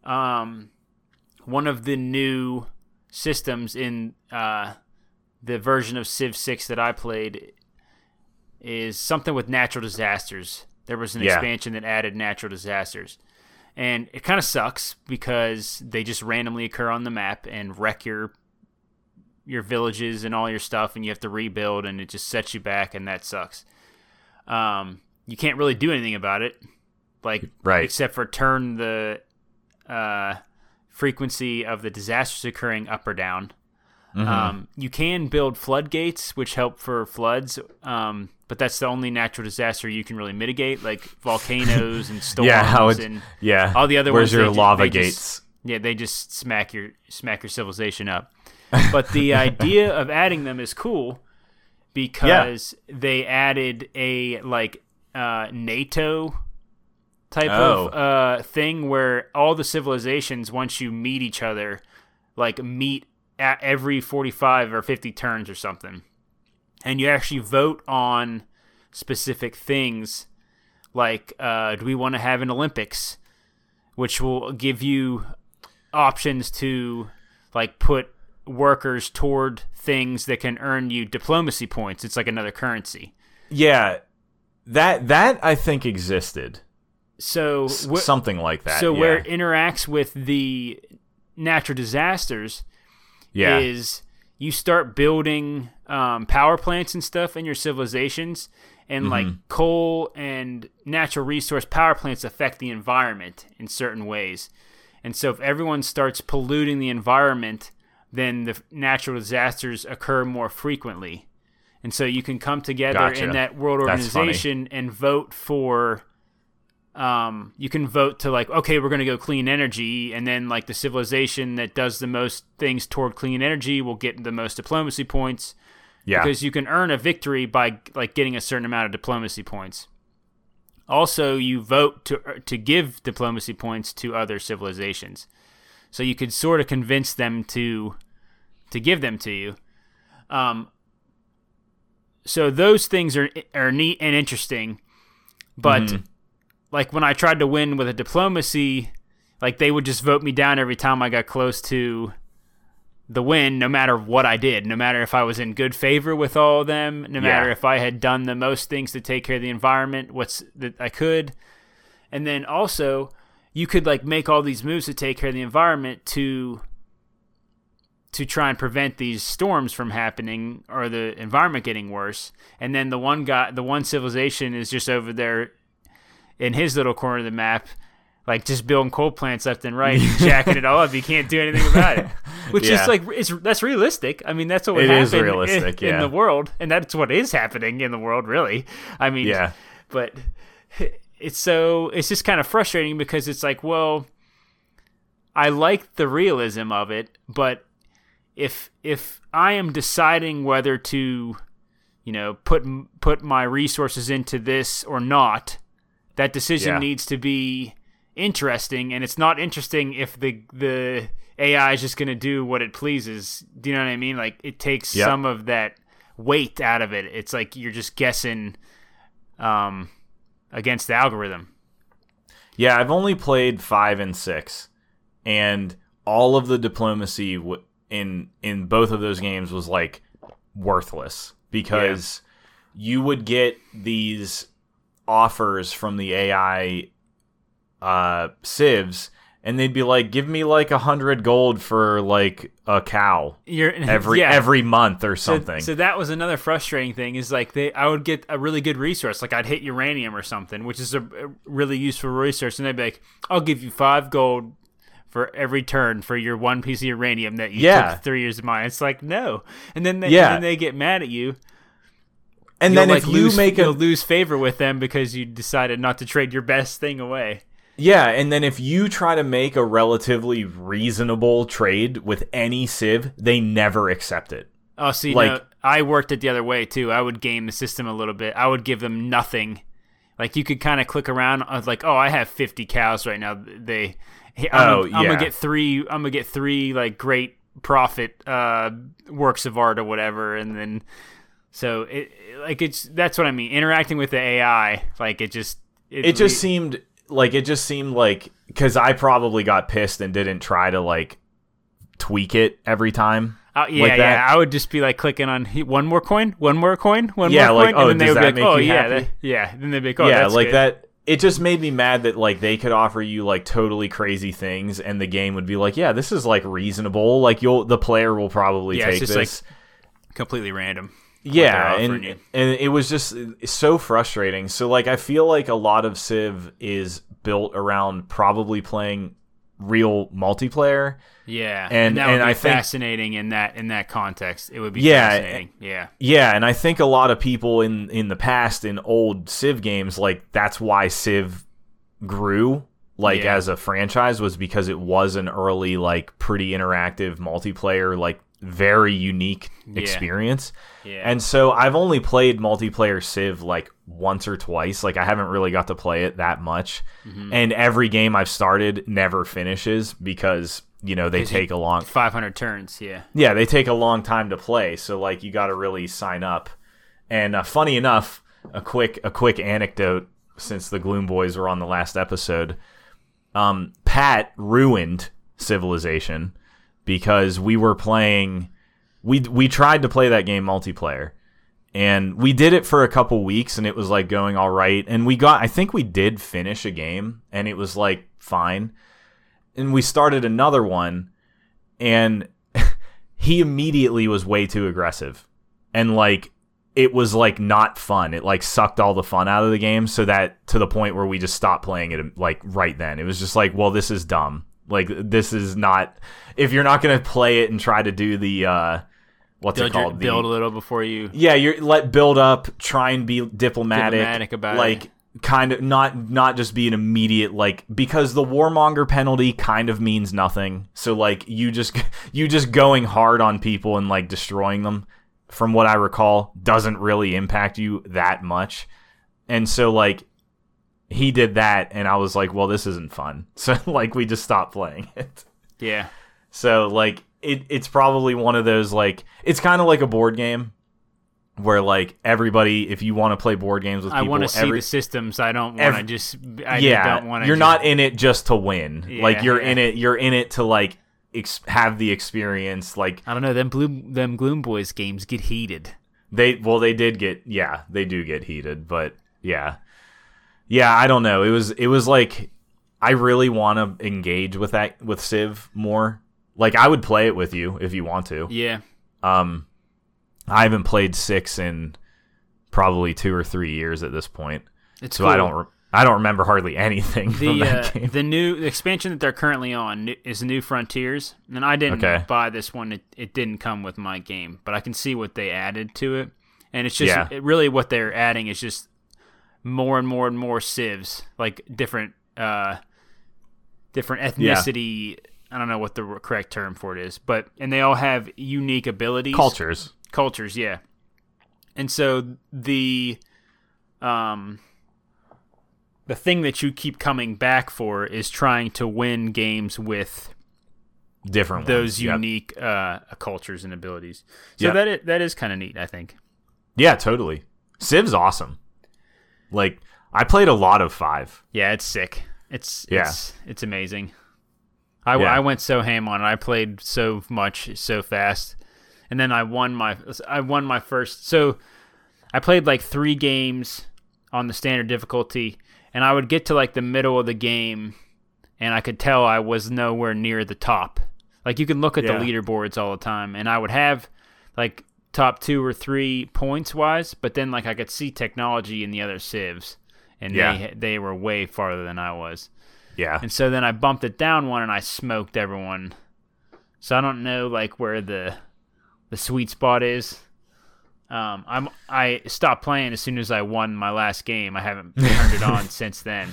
um, one of the new systems in uh, the version of Civ 6 that I played is something with natural disasters. There was an Yeah. expansion that added natural disasters. And it kind of sucks because they just randomly occur on the map and wreck your your villages and all your stuff and you have to rebuild and it just sets you back and that sucks. Um, you can't really do anything about it. Like Right. except for turn the uh, frequency of the disasters occurring up or down. Mm-hmm. Um, you can build floodgates, which help for floods, um, but that's the only natural disaster you can really mitigate, like [LAUGHS] volcanoes and storms. yeah, how it, and yeah. all the other Where's ones, your they lava they just- gates? yeah, they just smack your smack your civilization up. [LAUGHS] But the idea of adding them is cool because they added a like uh, NATO type Oh. of uh, thing where all the civilizations once you meet each other like meet at every 45 or 50 turns or something and you actually vote on specific things like uh, do we want to have an olympics which will give you options to like put workers toward things that can earn you diplomacy points it's like another currency Yeah, that that I think existed. so wh- something like that. so yeah. where it interacts with the natural disasters yeah. is you start building um, power plants and stuff in your civilizations and like Mm-hmm. coal and natural resource power plants affect the environment in certain ways and so if everyone starts polluting the environment then the natural disasters occur more frequently and so you can come together Gotcha. in that world organization and vote for um, you can vote to like, okay, we're going to go clean energy, and then like the civilization that does the most things toward clean energy will get the most diplomacy points yeah. because you can earn a victory by like getting a certain amount of diplomacy points. Also, you vote to to give diplomacy points to other civilizations, so you could sort of convince them to to give them to you. Um, so those things are are neat and interesting, but Mhm. Like when I tried to win with a diplomacy, like they would just vote me down every time I got close to the win, no matter what I did, no matter if I was in good favor with all of them, no matter if I had done the most things to take care of the environment, what's that I could, and then also you could like make all these moves to take care of the environment to to try and prevent these storms from happening or the environment getting worse. And then the one guy, the one civilization is just over there in his little corner of the map, like just building coal plants left and right, [LAUGHS] jacking it all up. You can't do anything about it. [LAUGHS] Which Yeah. is like it's that's realistic. I mean, that's what would It happen is realistic, in, in the world, and that's what is happening in the world, really. I mean, Yeah. but [LAUGHS] it's so it's just kind of frustrating because it's like, well, I like the realism of it, but if if I am deciding whether to, you know, put put my resources into this or not, that decision Yeah. needs to be interesting, and it's not interesting if the the AI is just going to do what it pleases. Do you know what I mean? Like it takes Yep. some of that weight out of it. It's like you're just guessing um, against the algorithm. Yeah, I've only played five and six, and all of the diplomacy w- in in both of those games was like worthless because you would get these offers from the AI uh, civs, and they'd be like, "Give me like a hundred gold for like a cow You're [LAUGHS] every yeah. every month or something." So, that was another frustrating thing is like they I would get a really good resource like I'd hit uranium or something which is a, a really useful resource and they'd be like I'll give you five gold for every turn for your one piece of uranium that you Yeah. took three years of mine. It's like no, and then they Yeah. and then they get mad at you. And You'll, then like if you lose, make a lose favor with them because you decided not to trade your best thing away. Yeah, and then if you try to make a relatively reasonable trade with any civ, they never accept it. Oh, see, Like- no, I worked it the other way too. I would game the system a little bit. I would give them nothing. Like you could kind of click around. I was like, oh, I have fifty cows right now. They, hey, I'm, Oh, gonna, I'm yeah. gonna get three. I'm gonna get three like great profit uh, works of art or whatever, and then so it like it's that's what I mean. Interacting with the AI, like it just It just seemed like it just seemed like because I probably got pissed and didn't try to like tweak it every time. Uh, yeah, like yeah. I would just be like clicking on one more coin, one more coin, one Yeah, more like, coin, oh, and then does they would that be like, "Oh yeah, that, yeah." Then they'd be like, "Oh, yeah, like good. that. It just made me mad that like they could offer you like totally crazy things, and the game would be like, "Yeah, this is like reasonable. Like you'll the player will probably Yeah, it's take just, like, this." completely random." Yeah, and you. and it was just so frustrating. So like I feel like a lot of Civ is built around probably playing real multiplayer. Yeah, And- that would and be I think- fascinating in that in that context. It would be Yeah, fascinating. Yeah, Yeah, and I think a lot of people in in the past in old Civ games like that's why Civ grew like Yeah. as a franchise was because it was an early like pretty interactive multiplayer like very unique Yeah. experience. yeah. And so I've only played multiplayer Civ like once or twice. Like I haven't really got to play it that much. Mm-hmm. And every game I've started never finishes because, you know, they take a long 500 turns. Yeah, yeah, they take a long time to play, so like you got to really sign up. And uh, funny enough, a quick a quick anecdote since the Gloom Boys were on the last episode. Um, Pat ruined Civilization because we were playing. We we tried to play that game multiplayer, and we did it for a couple weeks, and it was like going all right. And we got, I think we did finish a game, and it was like fine. And we started another one, and [LAUGHS] he immediately was way too aggressive and like it was like not fun it like sucked all the fun out of the game so that to the point where we just stopped playing it like right then it was just like well this is dumb like this is not if you're not going to play it and try to do the uh what's build, it your, called? The- build a little before you. yeah you're let build up try and be diplomatic, Diplomatic about like kind of not not just be an immediate like because the warmonger penalty kind of means nothing. So like you just [LAUGHS] you just going hard on people and like destroying them from what i recall doesn't really impact you that much. And so like he did that and i was like well this isn't fun [LAUGHS] so like we just stopped playing [LAUGHS] it Yeah, so like it, it's probably one of those like it's kind of like a board game where like everybody if you want to play board games with people I want to see every, the systems. I don't want to just. I yeah don't want to. you're not in it just to win like you're yeah. in it you're in it to like ex- have the experience like I don't know. Them blue, them Gloom Boys games get heated. they well they did get yeah they do get heated but yeah yeah i don't know it was it was like i really want to engage with that with civ more like i would play it with you if you want to Yeah, Um, I haven't played six in probably two or three years at this point, it's so cool. I don't re- I don't remember hardly [LAUGHS] anything from the that uh, game. the new the expansion that they're currently on is New Frontiers, and I didn't Okay. buy this one. It, it didn't come with my game, but I can see what they added to it, and it's just Yeah. it really what they're adding is just more and more and more civs, like different uh different ethnicity. I don't know what the correct term for it is, but and they all have unique abilities Cultures, cultures yeah and so the um the thing that you keep coming back for is trying to win games with different those ones. Yep. unique uh cultures and abilities so Yep. that is, that is kind of neat i think Yeah, totally. Civ's awesome. Like I played a lot of five. yeah it's sick it's Yeah. it's it's amazing I, Yeah. I went so ham on it i played so much so fast and then i won my i won my first so I played like three games on the standard difficulty, and I would get to like the middle of the game, and I could tell I was nowhere near the top. Like you can look at Yeah. the leaderboards all the time, and I would have like top two or three points wise, but then like I could see technology in the other civs, and Yeah. they they were way farther than I was. Yeah, And so then I bumped it down one, and I smoked everyone. So I don't know like where the the sweet spot is. Um, I'm I stopped playing as soon as I won my last game. I haven't turned it on [LAUGHS] since then.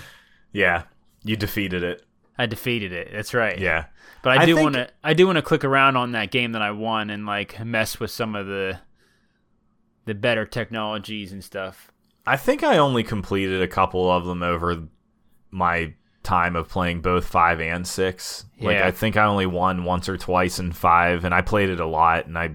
yeah. You defeated it. I defeated it. That's right. Yeah, But I do want to I do want to click around on that game that I won and like mess with some of the the better technologies and stuff. I think I only completed a couple of them over my time of playing both five and six. Like Yeah. I think I only won once or twice in five, and I played it a lot. And I,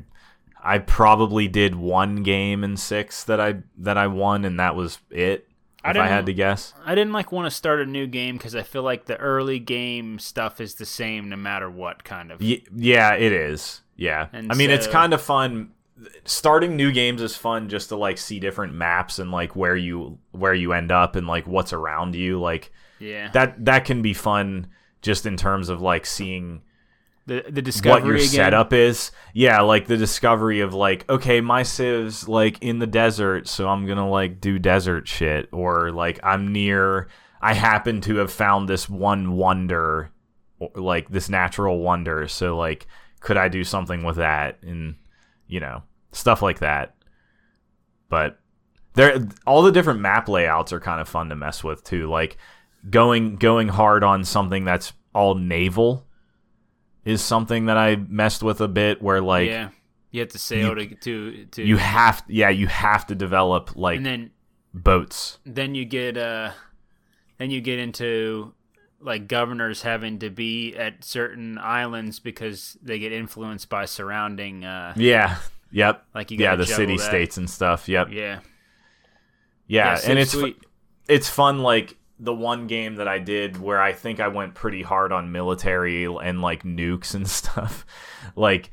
I probably did one game in six that I that I won, and that was it. I if I, had to guess. I didn't like want to start a new game because I feel like the early game stuff is the same no matter what kind of. Y- yeah, it is. Yeah. And I mean, it's kind of fun. Starting new games is fun just to like see different maps and like where you where you end up and like what's around you. Like Yeah, that that can be fun just in terms of like seeing the the discovery what your again. setup is. Yeah, like the discovery of like, okay, my civ's like in the desert, so I'm gonna like do desert shit, or like I'm near. I happen to have found this one wonder, or, like this natural wonder. So like, could I do something with that? And you know, stuff like that. But there, all the different map layouts are kind of fun to mess with too. Like going going hard on something that's all naval is something that I messed with a bit where like yeah, you have to sail to to to. you have yeah, you have to develop like and then boats. then you get uh, then you get into like governors having to be at certain islands because they get influenced by surrounding uh Yeah. Yep. like you yeah, the city that. states and stuff. Yep. yeah Yeah, so and it's sweet. it's fun like the one game that I did where I think I went pretty hard on military and like nukes and [LAUGHS] stuff. like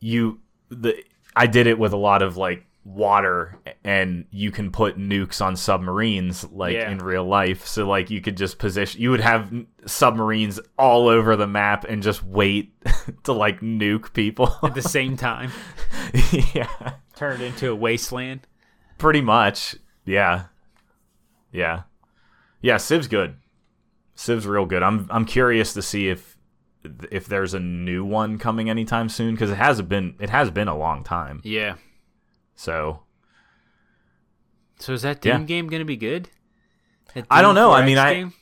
you the I did it with a lot of like water and you can put nukes on submarines like Yeah. in real life so like you could just position you would have submarines all over the map and just wait [LAUGHS] to like nuke people at the [LAUGHS] same time yeah turn it into a wasteland Pretty much. Yeah. Yeah. Yeah, Civ's good. Civ's real good. I'm I'm curious to see if if there's a new one coming anytime soon because it has been it has been a long time. yeah So so is that Yeah. Dune game gonna be good I don't know. I 4X mean, I- game?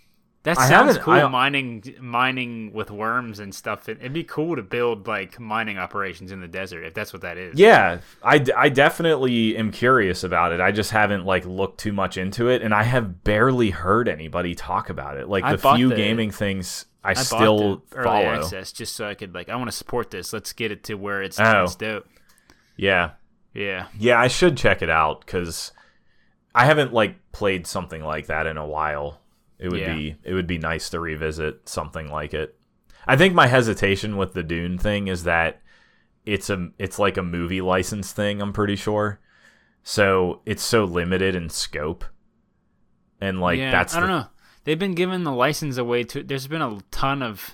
That I sounds cool I- mining mining with worms and stuff It- it'd be cool to build like mining operations in the desert if that's what that is yeah, I, d- I definitely am curious about it. I just haven't like looked too much into it, and I have barely heard anybody talk about it. Like I the few the- gaming things I, I still follow. access just so I could like I want to support this. Let's get it to where it's, Oh. it's dope. Yeah, Yeah, Yeah, I should check it out because I haven't like played something like that in a while. It would Yeah. be it would be nice to revisit something like it. I think my hesitation with the Dune thing is that it's a it's like a movie license thing. I'm pretty sure, so it's so limited in scope, and like yeah. that's I don't know. They've been giving the license away to. There's been a ton of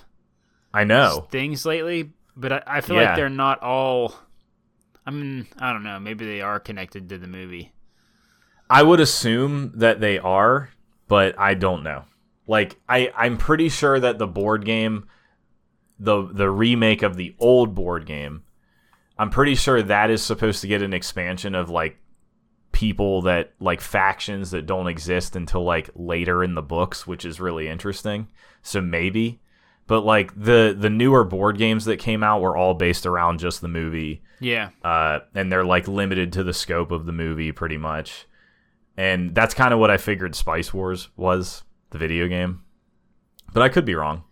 I know. things lately, but I, I feel Yeah. like they're not all. I mean, I don't know. Maybe they are connected to the movie. I would assume that they are, but I don't know. Like I, I'm pretty sure that the board game, the the remake of the old board game, I'm pretty sure that is supposed to get an expansion of like people that like factions that don't exist until like later in the books, which is really interesting. So maybe. But like the the newer board games that came out were all based around just the movie Yeah, uh, and they're like limited to the scope of the movie pretty much. And that's kind of what I figured Spice Wars was, the video game. But I could be wrong.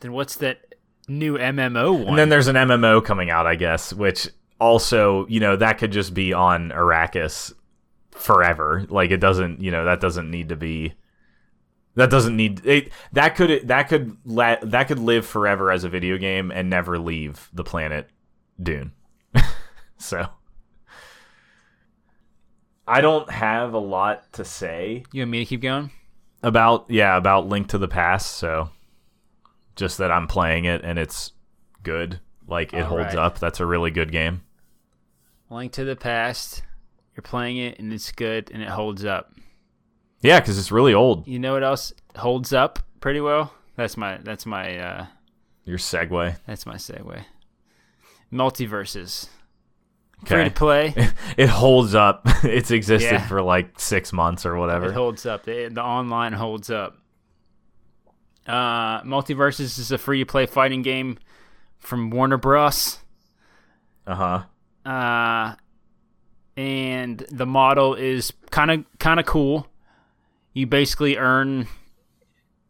then what's that new MMO one? And then there's an MMO coming out, I guess, which also, you know, that could just be on Arrakis forever. Like it doesn't, you know, that doesn't need to be that doesn't need it, that could that could let that could live forever as a video game and never leave the planet Dune. [LAUGHS] so I don't have a lot to say you want me to keep going? about yeah about Link to the Past. So just that I'm playing it and it's good. Like it All holds right. up. That's a really good game. Link to the Past. You're playing it and it's good and it holds up. Yeah, because it's really old. You know what else holds up pretty well? That's my that's my uh Your segue. that's my segue. MultiVersus. Okay. Free to play. [LAUGHS] it holds up. [LAUGHS] it's existed Yeah. for like six months or whatever. It holds up. The, the online holds up. Uh, MultiVersus is a free to play fighting game from Warner Bros. Uh huh. Uh, and the model is kind of kind of cool. You basically earn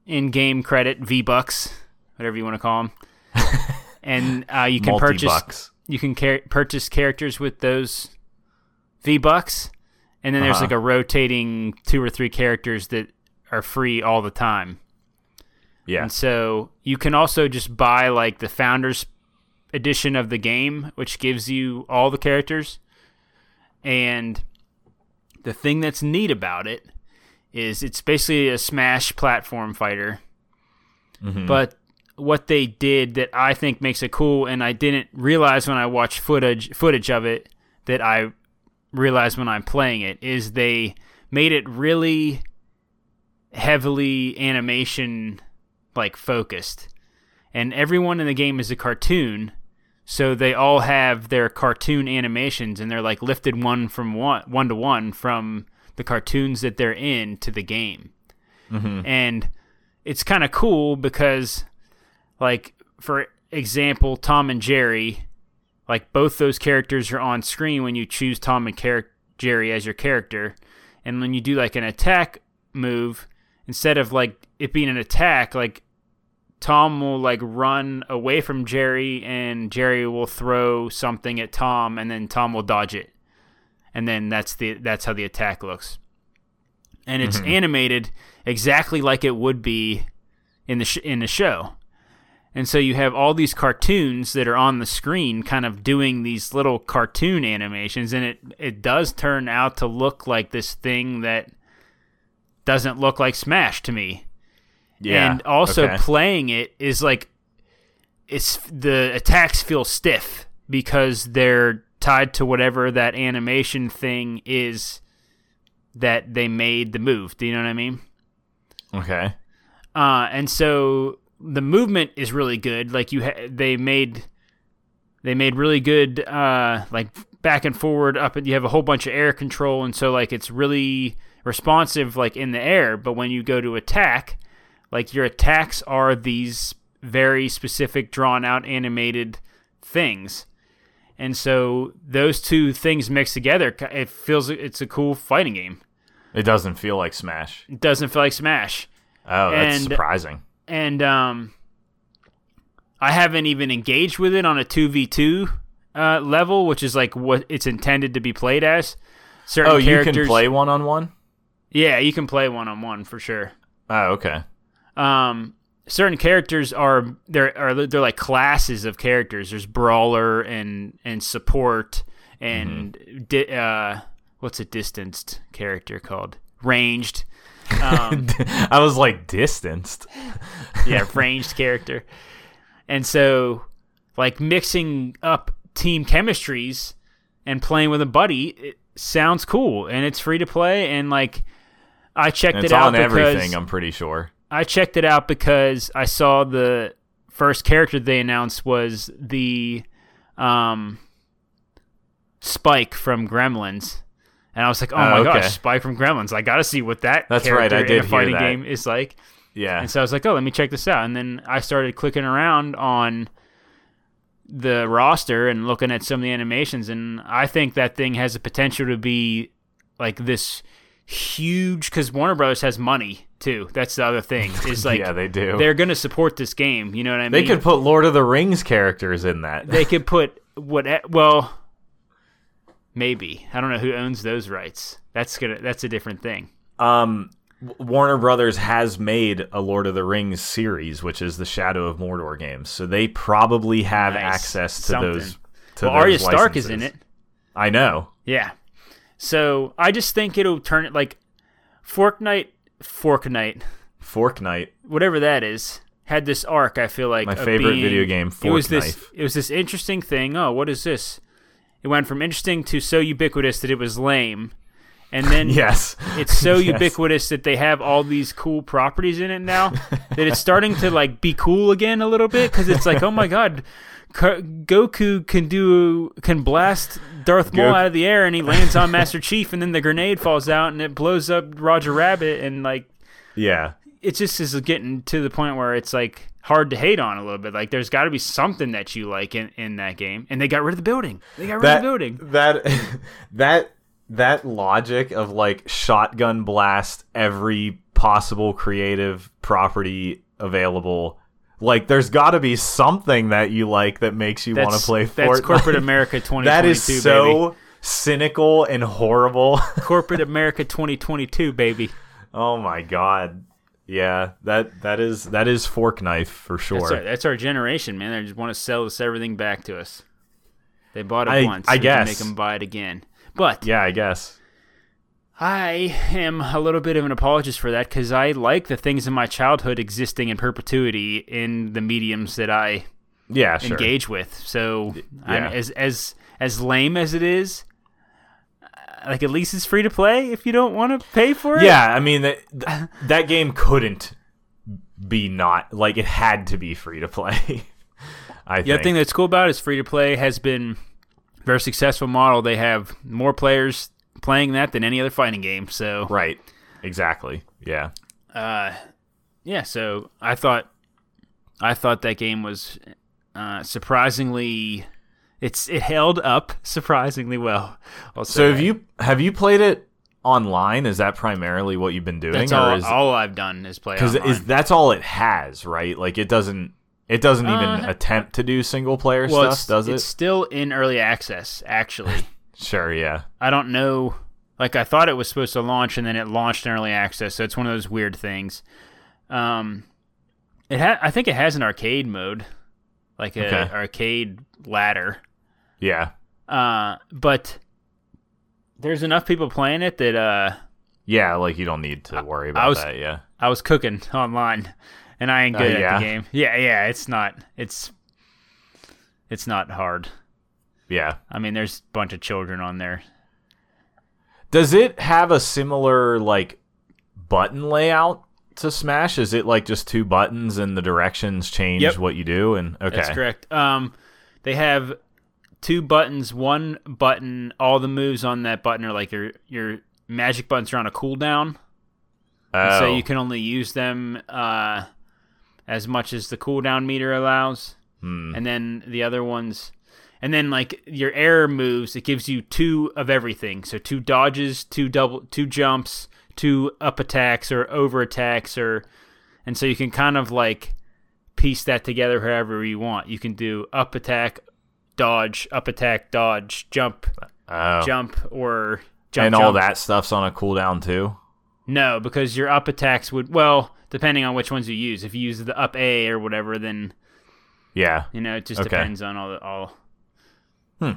in-game credit, V bucks, whatever you want to call them, [LAUGHS] and uh, you can purchase. You can car- purchase characters with those V bucks, and then there's Uh-huh. like a rotating two or three characters that are free all the time. Yeah. And so you can also just buy like the founders edition of the game, which gives you all the characters. And the thing that's neat about it is it's basically a Smash platform fighter. Mhm. But what they did that I think makes it cool, and I didn't realize when I watched footage footage of it that I realized when I'm playing it is they made it really heavily animation like focused, and everyone in the game is a cartoon. So they all have their cartoon animations, and they're like lifted one from one one to one from the cartoons that they're in to the game mm-hmm. and it's kind of cool because like for example tom and jerry like both those characters are on screen when you choose tom and Char- jerry as your character. And when you do like an attack move instead of like it being an attack like tom will like run away from jerry and jerry will throw something at tom and then tom will dodge it. And then that's the that's how the attack looks. And it's mm-hmm. animated exactly like it would be in the sh- in the show. And so you have all these cartoons that are on the screen kind of doing these little cartoon animations and it it does turn out to look like this thing that doesn't look like Smash to me. yeah. And also okay. playing it is like it's the attacks feel stiff because they're tied to whatever that animation thing is that they made the move. Do you know what I mean? okay. Uh, and so the movement is really good. Like you, ha- they made they made really good uh, like back and forward up. And you have a whole bunch of air control, and so like it's really responsive like in the air. But when you go to attack, like your attacks are these very specific, drawn out, animated things. And so those two things mixed together, it feels it's a cool fighting game. It doesn't feel like Smash. It doesn't feel like Smash. Oh, that's And- surprising. And um, I haven't even engaged with it on a two v two uh, level, which is like what it's intended to be played as. Certain Oh, you characters, can play one on one? Yeah, you can play one on one for sure. Oh, okay. Um, certain characters are they're are they're like classes of characters. There's brawler and and support and di- uh, what's a distanced character called? Ranged. Um, [LAUGHS] I was like distanced. [LAUGHS] yeah, ranged character. And so, like mixing up team chemistries and playing with a buddy, it sounds cool, and it's free to play. And like, I checked It's it out on because everything, I'm pretty sure. I checked it out because I saw the first character they announced was the um, Spike from Gremlins. And I was like, "Oh, Oh, my okay. gosh, Spy from Gremlins! I got to see what that That's right, I in a fighting that. game is like." Yeah. And so I was like, oh, let me check this out. And then I started clicking around on the roster and looking at some of the animations. And I think that thing has the potential to be like this huge, because Warner Brothers has money too. That's the other thing. [LAUGHS] Is like, yeah, they do. they're going to support this game. You know what I mean? They could put Lord of the Rings characters in that. They could put what? Well, maybe. I don't know who owns those rights. That's gonna. That's a different thing. um Warner Brothers has made a Lord of the Rings series, which is the Shadow of Mordor games. So they probably have Nice. access to Something. those. To well, those Arya Stark is in it. I know. Yeah. So I just think it'll turn it like Fortnite, Fortnite, Fork Knight. whatever that is, had this arc. I feel like My favorite being- video game, It was Fork this. Knife. It was this interesting thing. Oh, what is this? It went from interesting to so ubiquitous that it was lame, and then [LAUGHS] Yes. it's so [LAUGHS] Yes. ubiquitous that they have all these cool properties in it now that it's starting to like be cool again a little bit because it's like oh my god Goku can do can blast Darth Maul out of the air and he lands on Master Chief and then the grenade falls out and it blows up Roger Rabbit and like Yeah. it just is getting to the point where it's like hard to hate on a little bit like there's got to be something that you like in, in that game and they got rid of the building they got rid That of the building that [LAUGHS] that that logic of like shotgun blast every possible creative property available. Like, there's got to be something that you like that makes you want to play that's corporate [LAUGHS] America 2022 That is so. baby. cynical and horrible. [LAUGHS] Corporate America 2022, baby. oh my god. Yeah, that that is that is fork knife for sure. That's our, that's our generation, man. They just want to sell this everything back to us. They bought it I- once. I guess. make them buy it again. But yeah, I guess. I am a little bit of an apologist for that because I like the things in my childhood existing in perpetuity in the mediums that I Yeah, sure. engage with. So I'm, yeah. as as as lame as it is, like at least it's free to play if you don't want to pay for it. Yeah, I mean that th- [LAUGHS] that game couldn't be not like it had to be free to play. [LAUGHS] I The other thing that's cool about it is free to play has been a very successful model. They have more players playing that than any other fighting game. So right. Exactly. Yeah. uh, yeah, so I thought I thought that game was uh, surprisingly it's it held up surprisingly well. So have you have you played it online? Is that primarily what you've been doing, That's or all, is all I've done is play because online. is that's all it has, right? Like it doesn't it doesn't even Uh, attempt to do single player well, stuff, it's, does it's still in early access. Actually, [LAUGHS] Sure, yeah. I don't know. Like I thought it was supposed to launch, and then it launched in early access. So it's one of those weird things. Um, it ha- I think it has an arcade mode, like a Okay. arcade ladder. Yeah. Uh, but there's enough people playing it that uh, Yeah, like you don't need to worry about was- that, yeah. I was cooking [LAUGHS] online, and I ain't Uh, good at the game. Yeah, yeah, it's not. It's it's not hard. Yeah. I mean, there's a bunch of children on there. Does it have a similar like button layout to Smash? Is it like just two buttons and the directions change Yep. what you do? And okay, That's correct. Um, they have two buttons. One button, all the moves on that button are like your your magic buttons are on a cooldown, Oh, so you can only use them uh, as much as the cooldown meter allows. hmm. And then the other ones, and then like your air moves, it gives you two of everything. So two dodges, two double, two jumps, two up attacks or over attacks, or and so you can kind of like piece that together however you want. You can do up attack, dodge, up attack, dodge, jump, oh. jump, or jump. and all jump. that stuff's on a cooldown too. No, because your up attacks would well, depending on which ones you use. If you use the up A or whatever, then Yeah, You know, it just Okay. depends on all the all. Hmm.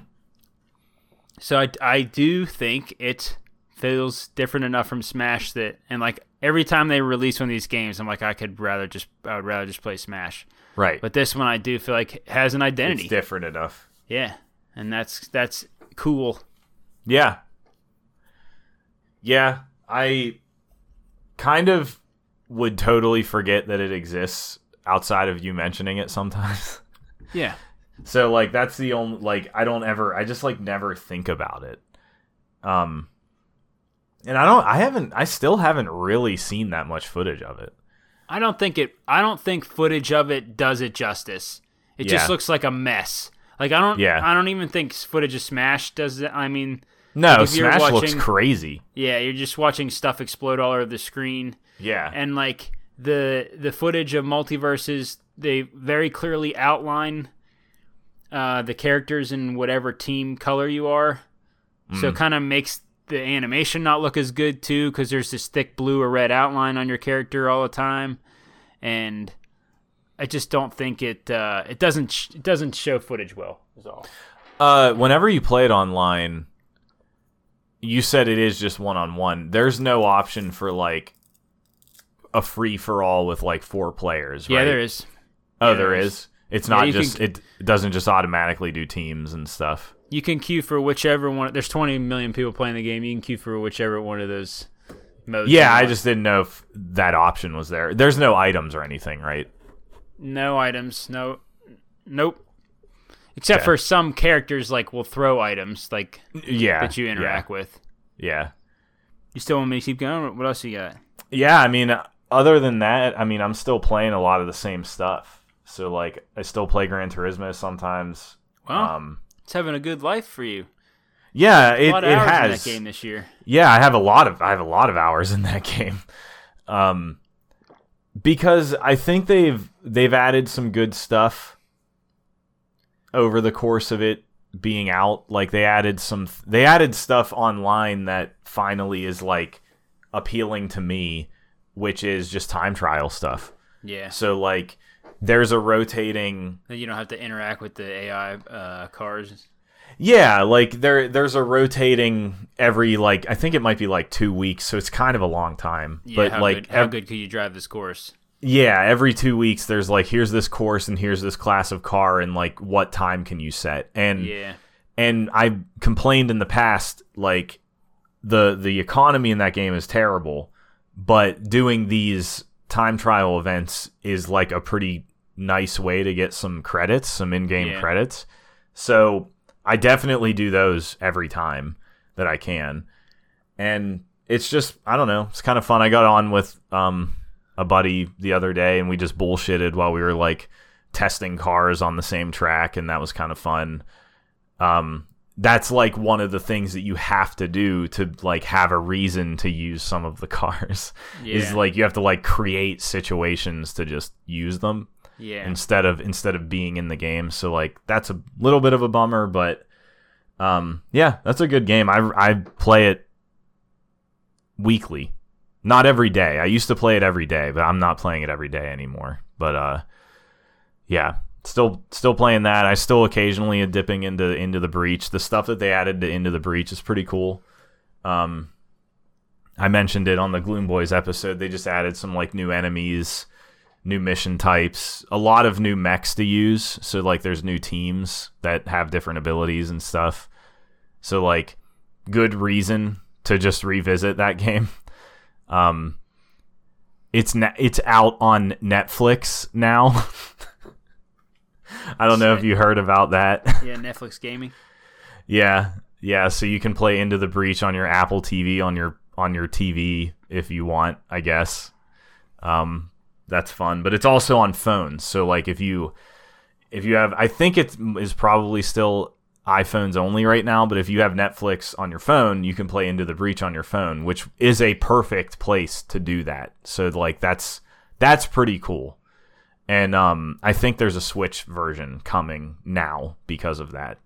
So I, I do think it feels different enough from Smash that, and like every time they release one of these games, I'm like, I could rather just, I would rather just play Smash. right. But this one, I do feel like has an identity. it's different enough. Yeah, and that's that's cool. Yeah. Yeah, I kind of would totally forget that it exists outside of you mentioning it sometimes. [LAUGHS] Yeah, So like that's the only like I don't ever I just like never think about it. Um and I don't I haven't I still haven't really seen that much footage of it. I don't think it. I don't think footage of it does it justice. It just looks like a mess. Like I don't. Yeah. I don't even think footage of Smash does it. I mean, No, if you're Smash looks crazy. Yeah, you're just watching stuff explode all over the screen, Yeah. and like the the footage of MultiVersus, they very clearly outline uh, the characters in whatever team color you are. Mm. So it kind of makes the animation not look as good too, because there's this thick blue or red outline on your character all the time, and I just don't think it uh, it doesn't sh- it doesn't show footage well. Is all. Uh whenever you play it online you said it is just one on one. There's no option for like a free for all with like four players, right? Yeah, there is. Oh, Yeah, there there is. is. It's Yeah, not you can- just it doesn't just automatically do teams and stuff. You can queue for whichever one. There's 20 million people playing the game. You can queue for whichever one of those modes. Yeah, I just didn't know if that option was there. There's no items or anything, right? No items. No, nope. Except Okay. for some characters, like will throw items like Yeah. that you interact with. Yeah. You still want me to keep going? What else you got? Yeah, I mean other than that, I mean I'm still playing a lot of the same stuff. So like I still play Gran Turismo sometimes. Well, Um it's having a good life for you. yeah, A it, lot it hours has in that game this year. Yeah, I have a lot of I have a lot of hours in that [LAUGHS] game. Um because I think they've they've added some good stuff over the course of it being out. Like they added some they added stuff online that finally is like appealing to me, which is just time trial stuff. Yeah. So like there's a rotating You don't have to interact with the AI uh, cars. Yeah, like there there's a rotating every like I think it might be like 2 weeks, so it's kind of a long time. Yeah, but how like good, how ev- good could you drive this course? yeah, every 2 weeks there's like here's this course and here's this class of car and like what time can you set? And Yeah. and I complained in the past like the the economy in that game is terrible, but doing these time trial events is like a pretty nice way to get some credits, some in-game Yeah. credits. So I definitely do those every time that I can. And it's just I don't know, it's kind of fun. I got on with um a buddy the other day and we just bullshitted while we were like testing cars on the same track and that was kind of fun um that's like one of the things that you have to do to like have a reason to use some of the [LAUGHS] cars is like you have to like create situations to just use them Yeah. instead of instead of being in the game. So like that's a little bit of a bummer but um yeah that's a good game. I i play it weekly. Not every day. I used to play it every day but i'm not playing it every day anymore. But uh yeah still still playing that. I still occasionally dipping into into the breach. The stuff that they added to into the breach is pretty cool. Um i mentioned it on the gloom boys episode. They just added some like new enemies new mission types a lot of new mechs to use so like there's new teams that have different abilities and stuff so like good reason to just revisit that game [LAUGHS] um it's na- it's out on netflix now [LAUGHS] i don't know if you heard about that [LAUGHS] yeah. Netflix gaming. yeah, yeah. So you can play Into the Breach on your Apple TV on your on your TV if you want, I guess. Um, that's fun, but it's also on phones. So like if you if you have, I think it is probably still iPhones only right now. But if you have Netflix on your phone, you can play Into the Breach on your phone, which is a perfect place to do that. So like that's that's pretty cool. And um, I think there's a Switch version coming now because of that.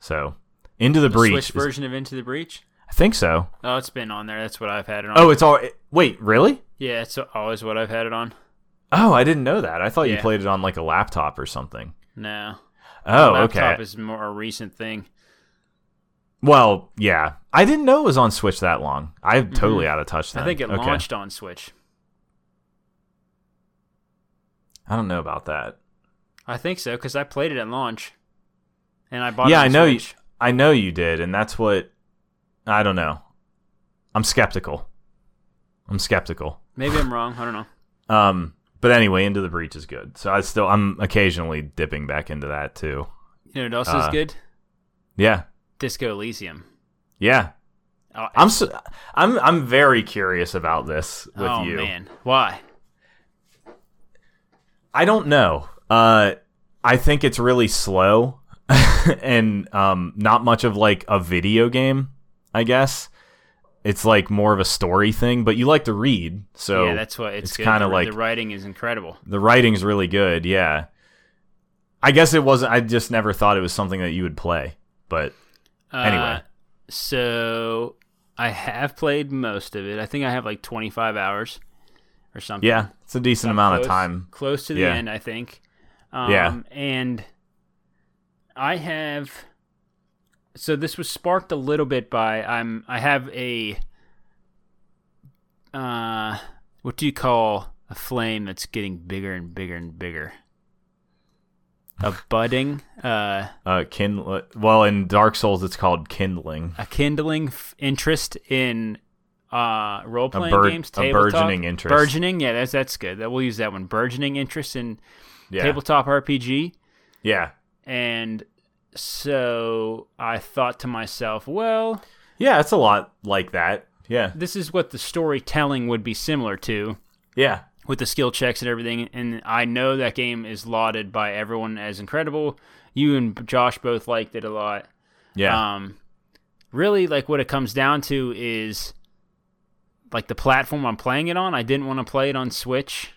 So, Into the The Breach. Switch is- version of Into the Breach. I think so. Oh, it's been on there. That's what I've had it on. Oh, it's all. Wait, really? yeah, it's always what I've had it on. Oh, I didn't know that. I thought you played it on like a laptop or something. No. Oh, laptop okay. is more a recent thing. Well, yeah. I didn't know it was on Switch that long. I'm totally out of touch then. Mm-hmm. I think it Okay. launched on Switch. I don't know about that. I think so because I played it at launch, and I bought. yeah, it I know you. I know you did, and that's what. I don't know. I'm skeptical. I'm skeptical. Maybe I'm wrong. I don't know. Um, but anyway, Into the Breach is good. So I still I'm occasionally dipping back into that too. You know what else Uh, is good? Yeah, Disco Elysium. yeah. Oh, I'm so, I'm I'm very curious about this with oh you. man, why? I don't know. Uh, I think it's really slow [LAUGHS] and um, not much of like a video game. I guess it's like more of a story thing. But you like to read, so yeah, that's what it's, it's kinda like- the writing is incredible. the writing's really good. Yeah. I guess it wasn't. I just never thought it was something that you would play. But Uh, Anyway. so I have played most of it. I think I have like 25 hours or something. yeah, it's a decent amount of time. Close to the Yeah. end, I think. Um, Yeah. And I have. So this was sparked a little bit by I'm. I have a. Uh, what do you call a flame that's getting bigger and bigger and bigger? A budding, uh, Uh, kindle. Well, in Dark Souls, it's called kindling. a kindling f- interest in uh role playing bur- games, a tabletop. burgeoning interest. Burgeoning, yeah, that's that's good. That we'll use that one. Burgeoning interest in Yeah, tabletop RPG. yeah, And so I thought to myself, well, yeah. It's a lot like that. Yeah, this is what the storytelling would be similar to yeah, with the skill checks and everything. And I know that game is lauded by everyone as incredible. You and Josh both liked it a lot. yeah. Um, really, like what it comes down to is like the platform I'm playing it on. I didn't want to play it on Switch.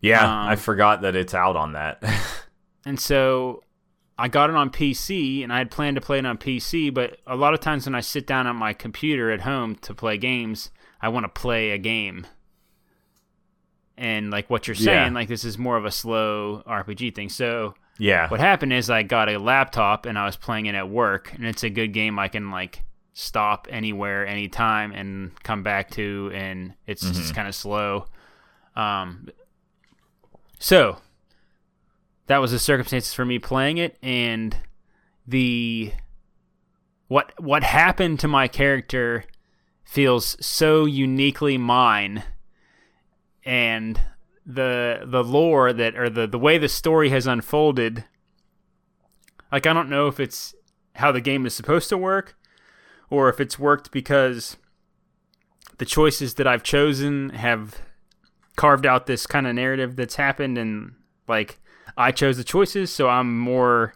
Yeah, Um, I forgot that it's out on that. [LAUGHS] And so I got it on PC and I had planned to play it on PC, but a lot of times when I sit down at my computer at home to play games, I want to play a game. And like what you're saying, Yeah. like this is more of a slow RPG thing. So Yeah. what happened is I got a laptop and I was playing it at work, and it's a good game I can like stop anywhere, anytime, and come back to, and it's just kind of slow. Um, so that was the circumstances for me playing it, and the what what happened to my character feels so uniquely mine and the the lore that or the the way the story has unfolded like I don't know if it's how the game is supposed to work or if it's worked because the choices that I've chosen have carved out this kind of narrative that's happened and like I chose the choices so I'm more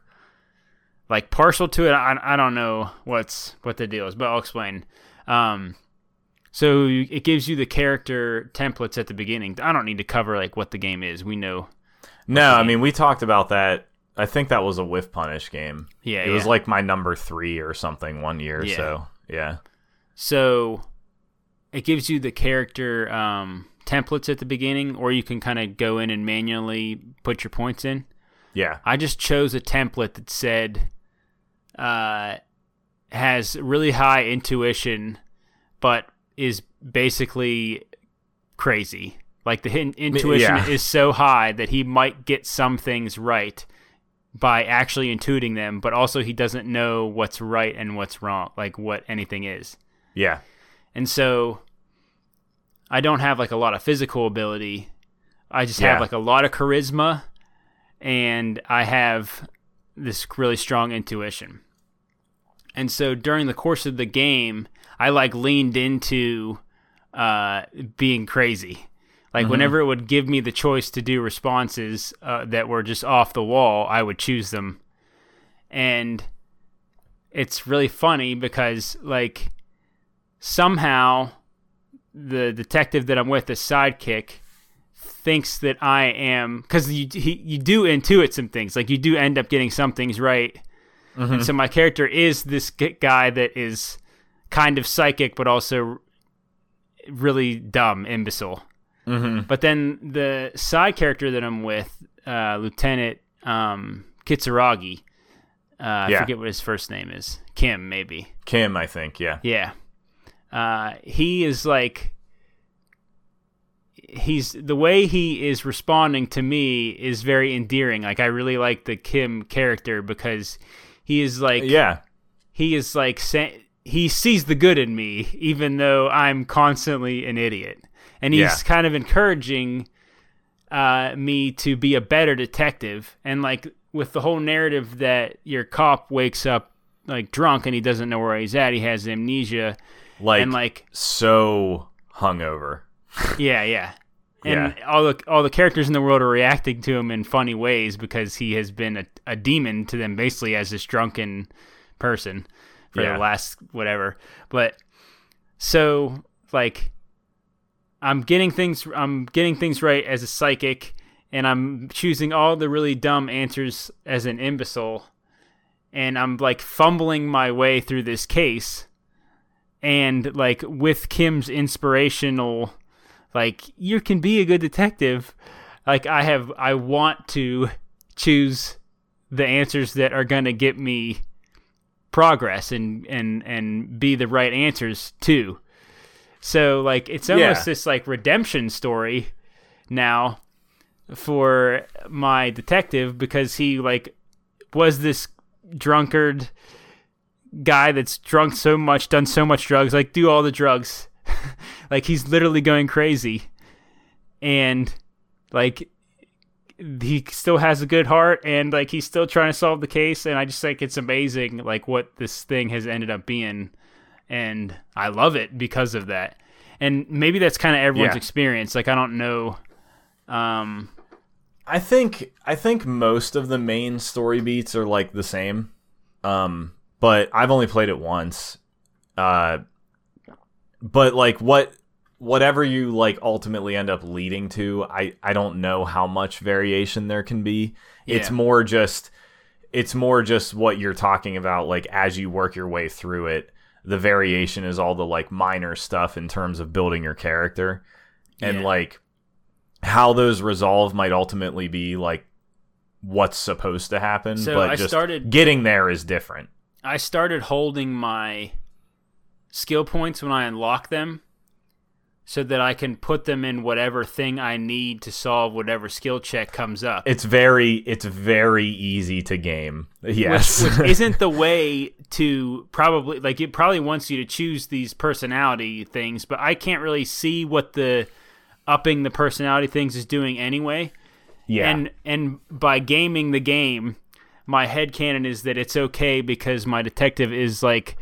like partial to it I, I don't know what's what the deal is but I'll explain um so it gives you the character templates at the beginning. I don't need to cover like what the game is. We know. No, I mean we talked about that. I think that was a whiff punish game. Yeah, it was like my number three or something one year. Yeah. So yeah, So it gives you the character um, templates at the beginning, or you can kind of go in and manually put your points in. yeah, I just chose a template that said uh, has really high intuition, but is basically crazy. Like the hin- intuition yeah. is so high that he might get some things right by actually intuiting them, but also he doesn't know what's right and what's wrong, like what anything is. yeah, And so I don't have like a lot of physical ability. I just Yeah. have like a lot of charisma and I have this really strong intuition. And so during the course of the game, I like leaned into uh, being crazy. Like whenever it would give me the choice to do responses uh, that were just off the wall, I would choose them. And it's really funny because like somehow the detective that I'm with, the sidekick, thinks that I am because you he, you do intuit some things, like you do end up getting some things right. And so my character is this guy that is kind of psychic, but also really dumb, imbecile. mm-hmm. But then the side character that I'm with, uh, Lieutenant um, Kitsuragi, uh, I forget what his first name is, Kim maybe. Kim, I think. Yeah, Yeah. Uh, he is like he's the way he is responding to me is very endearing. Like I really like the Kim character because he is like yeah, he is like he sees the good in me even though I'm constantly an idiot. And he's Yeah. kind of encouraging uh, me to be a better detective and like with the whole narrative that your cop wakes up like drunk and he doesn't know where he's at, he has amnesia like, and like so hungover. [LAUGHS] yeah, yeah. And Yeah. all the all the characters in the world are reacting to him in funny ways because he has been a, a demon to them basically as this drunken person for Yeah. the last whatever. But so like I'm getting things I'm getting things right as a psychic and I'm choosing all the really dumb answers as an imbecile and I'm like fumbling my way through this case and like with Kim's inspirational like you can be a good detective like I have I want to choose the answers that are going to get me progress and and and be the right answers too. So like it's almost Yeah. this like redemption story now for my detective because he like was this drunkard guy that's drunk so much, done so much drugs, like do all the drugs. [LAUGHS] like he's literally going crazy. And like he still has a good heart and like he's still trying to solve the case and I just think it's amazing like what this thing has ended up being and I love it because of that. And maybe that's kind of everyone's Yeah. experience. Like I don't know um I think I think most of the main story beats are like the same. Um, but I've only played it once. Uh, but like what whatever you like ultimately end up leading to, I I don't know how much variation there can be. It's more just it's more just what you're talking about like as you work your way through it the variation is all the like minor stuff in terms of building your character and Yeah. like how those resolve might ultimately be like what's supposed to happen So but I just started- getting there is different I started holding my skill points when I unlock them so that I can put them in whatever thing I need to solve whatever skill check comes up. it's very it's very easy to game yes Which, which [LAUGHS] isn't the way to probably like it probably wants you to choose these personality things, but I can't really see what the upping the personality things is doing anyway. yeah And and by gaming the game, my head headcanon is that it's okay because my detective is like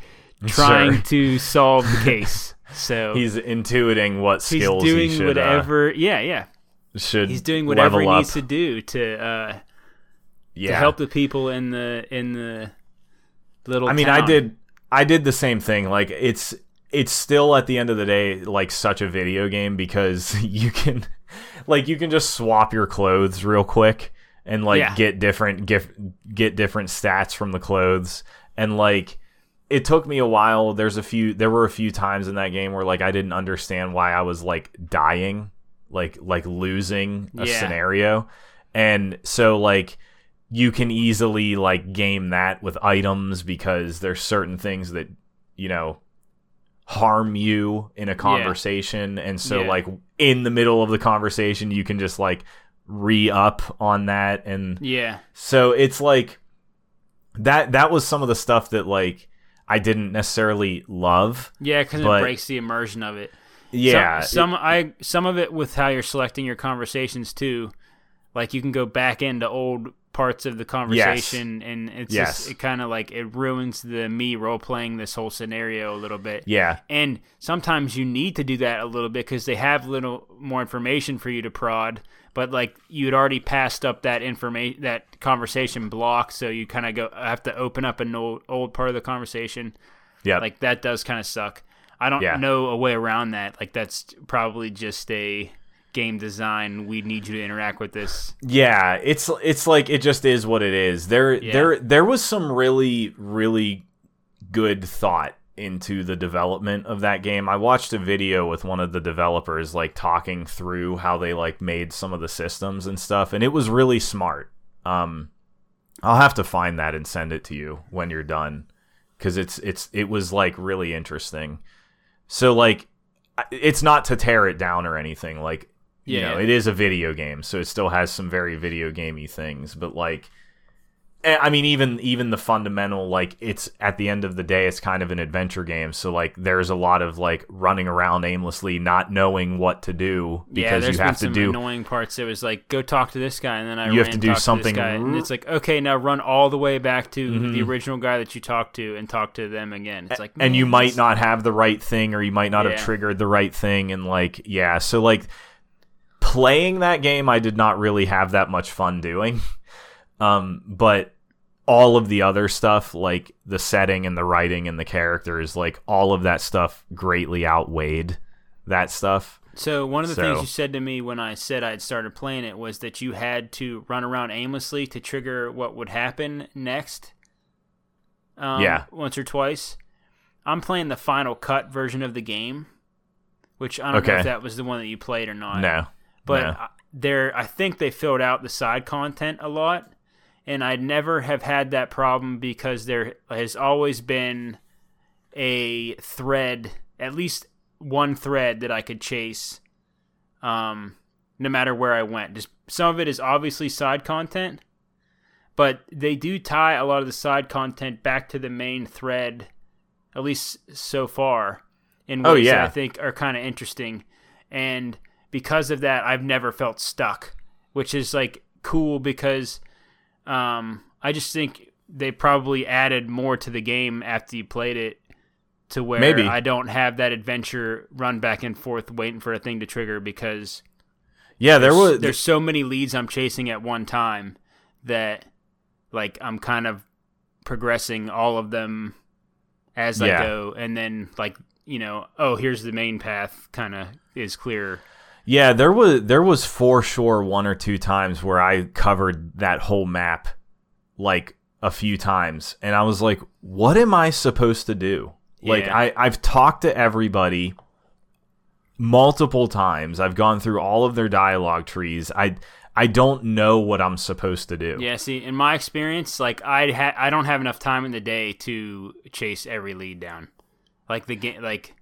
trying Sure. to solve the case. [LAUGHS] So he's intuiting what he's skills doing he should, whatever yeah, yeah. uh, should He's doing whatever he needs to do to uh yeah to help the people in the in the little I mean, I did I did the same thing. Like it's it's still at the end of the day like such a video game because [LAUGHS] you can like you can just swap your clothes real quick and like Yeah. get different get get different stats from the clothes and like it took me a while there's a few there were a few times in that game where like I didn't understand why I was like dying like like losing a Yeah. scenario and so like you can easily like game that with items because there's certain things that you know harm you in a conversation and so Yeah. like in the middle of the conversation you can just like re-up on that and Yeah. so it's like that that was some of the stuff that like I didn't necessarily love Yeah, because it breaks the immersion of it. yeah some, some I some of it with how you're selecting your conversations too. Like you can go back into old parts of the conversation, and it's Yes. just it kind of like it ruins the me role playing this whole scenario a little bit. yeah And sometimes you need to do that a little bit because they have little more information for you to prod. But like you'd already passed up that information, that conversation block, so you kind of go have to open up an old, old part of the conversation. yeah Like that does kind of suck. I don't Yeah. know a way around that. Like that's probably just a game design. We need you to interact with this. Yeah, it's it's like it just is what it is. There Yeah. there there was some really really good thought into the development of that game. I watched a video with one of the developers like talking through how they like made some of the systems and stuff and it was really smart. Um I'll have to find that and send it to you when you're done cuz it's it's it was like really interesting. So like it's not to tear it down or anything like you Yeah. know, it is a video game, so it still has some very video gamey things. But like, I mean, even even the fundamental, like, it's at the end of the day, it's kind of an adventure game. So like, there's a lot of like running around aimlessly, not knowing what to do yeah, because there's you have to some do. annoying parts. It was like go talk to this guy, and then I You have to do something guy, and it's like okay, now run all the way back to Mhm. the original guy that you talked to and talk to them again. It's like and you might not have the right thing or you might not Yeah. have triggered the right thing and like yeah so like playing that game i did not really have that much fun doing [LAUGHS] um but all of the other stuff like the setting and the writing and the characters like all of that stuff greatly outweighed that stuff So one of the So- things you said to me when I said I'd started playing it was that you had to run around aimlessly to trigger what would happen next. Um, Yeah. Once or twice. I'm playing the final cut version of the game, which I don't know if that was the one that you played or not. no but no. There, I think they filled out the side content a lot, and I'd never have had that problem because there has always been a thread, at least one thread that I could chase, um, no matter where I went. Just some of it is obviously side content, but they do tie a lot of the side content back to the main thread, at least so far, in ways Oh, that yeah. I think are kind of interesting. And because of that, I've never felt stuck, which is like cool because um, I just think they probably added more to the game after you played it to where Maybe. I don't have that adventure run back and forth waiting for a thing to trigger because yeah there there's, was there's so many leads I'm chasing at one time that like I'm kind of progressing all of them as Yeah. I go and then like you know oh here's the main path kind of is clear Yeah, there was there was for sure one or two times where I covered that whole map like a few times and I was like, what am I supposed to do? Like I, I've talked to everybody multiple times. I've gone through all of their dialogue trees. I I don't know what I'm supposed to do. Yeah, see, in my experience, like I ha- I don't have enough time in the day to chase every lead down. Like the game, like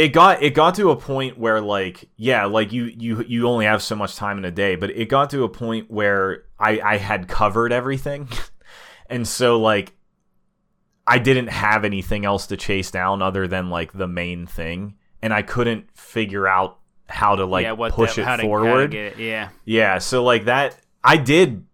it got it got to a point where like yeah like you you you only have so much time in a day but it got to a point where i i had covered everything. [LAUGHS] And so like i didn't have anything else to chase down other than like the main thing. And i couldn't figure out how to like yeah, what push the, it to, forward. How to get it. Yeah, yeah so like that i did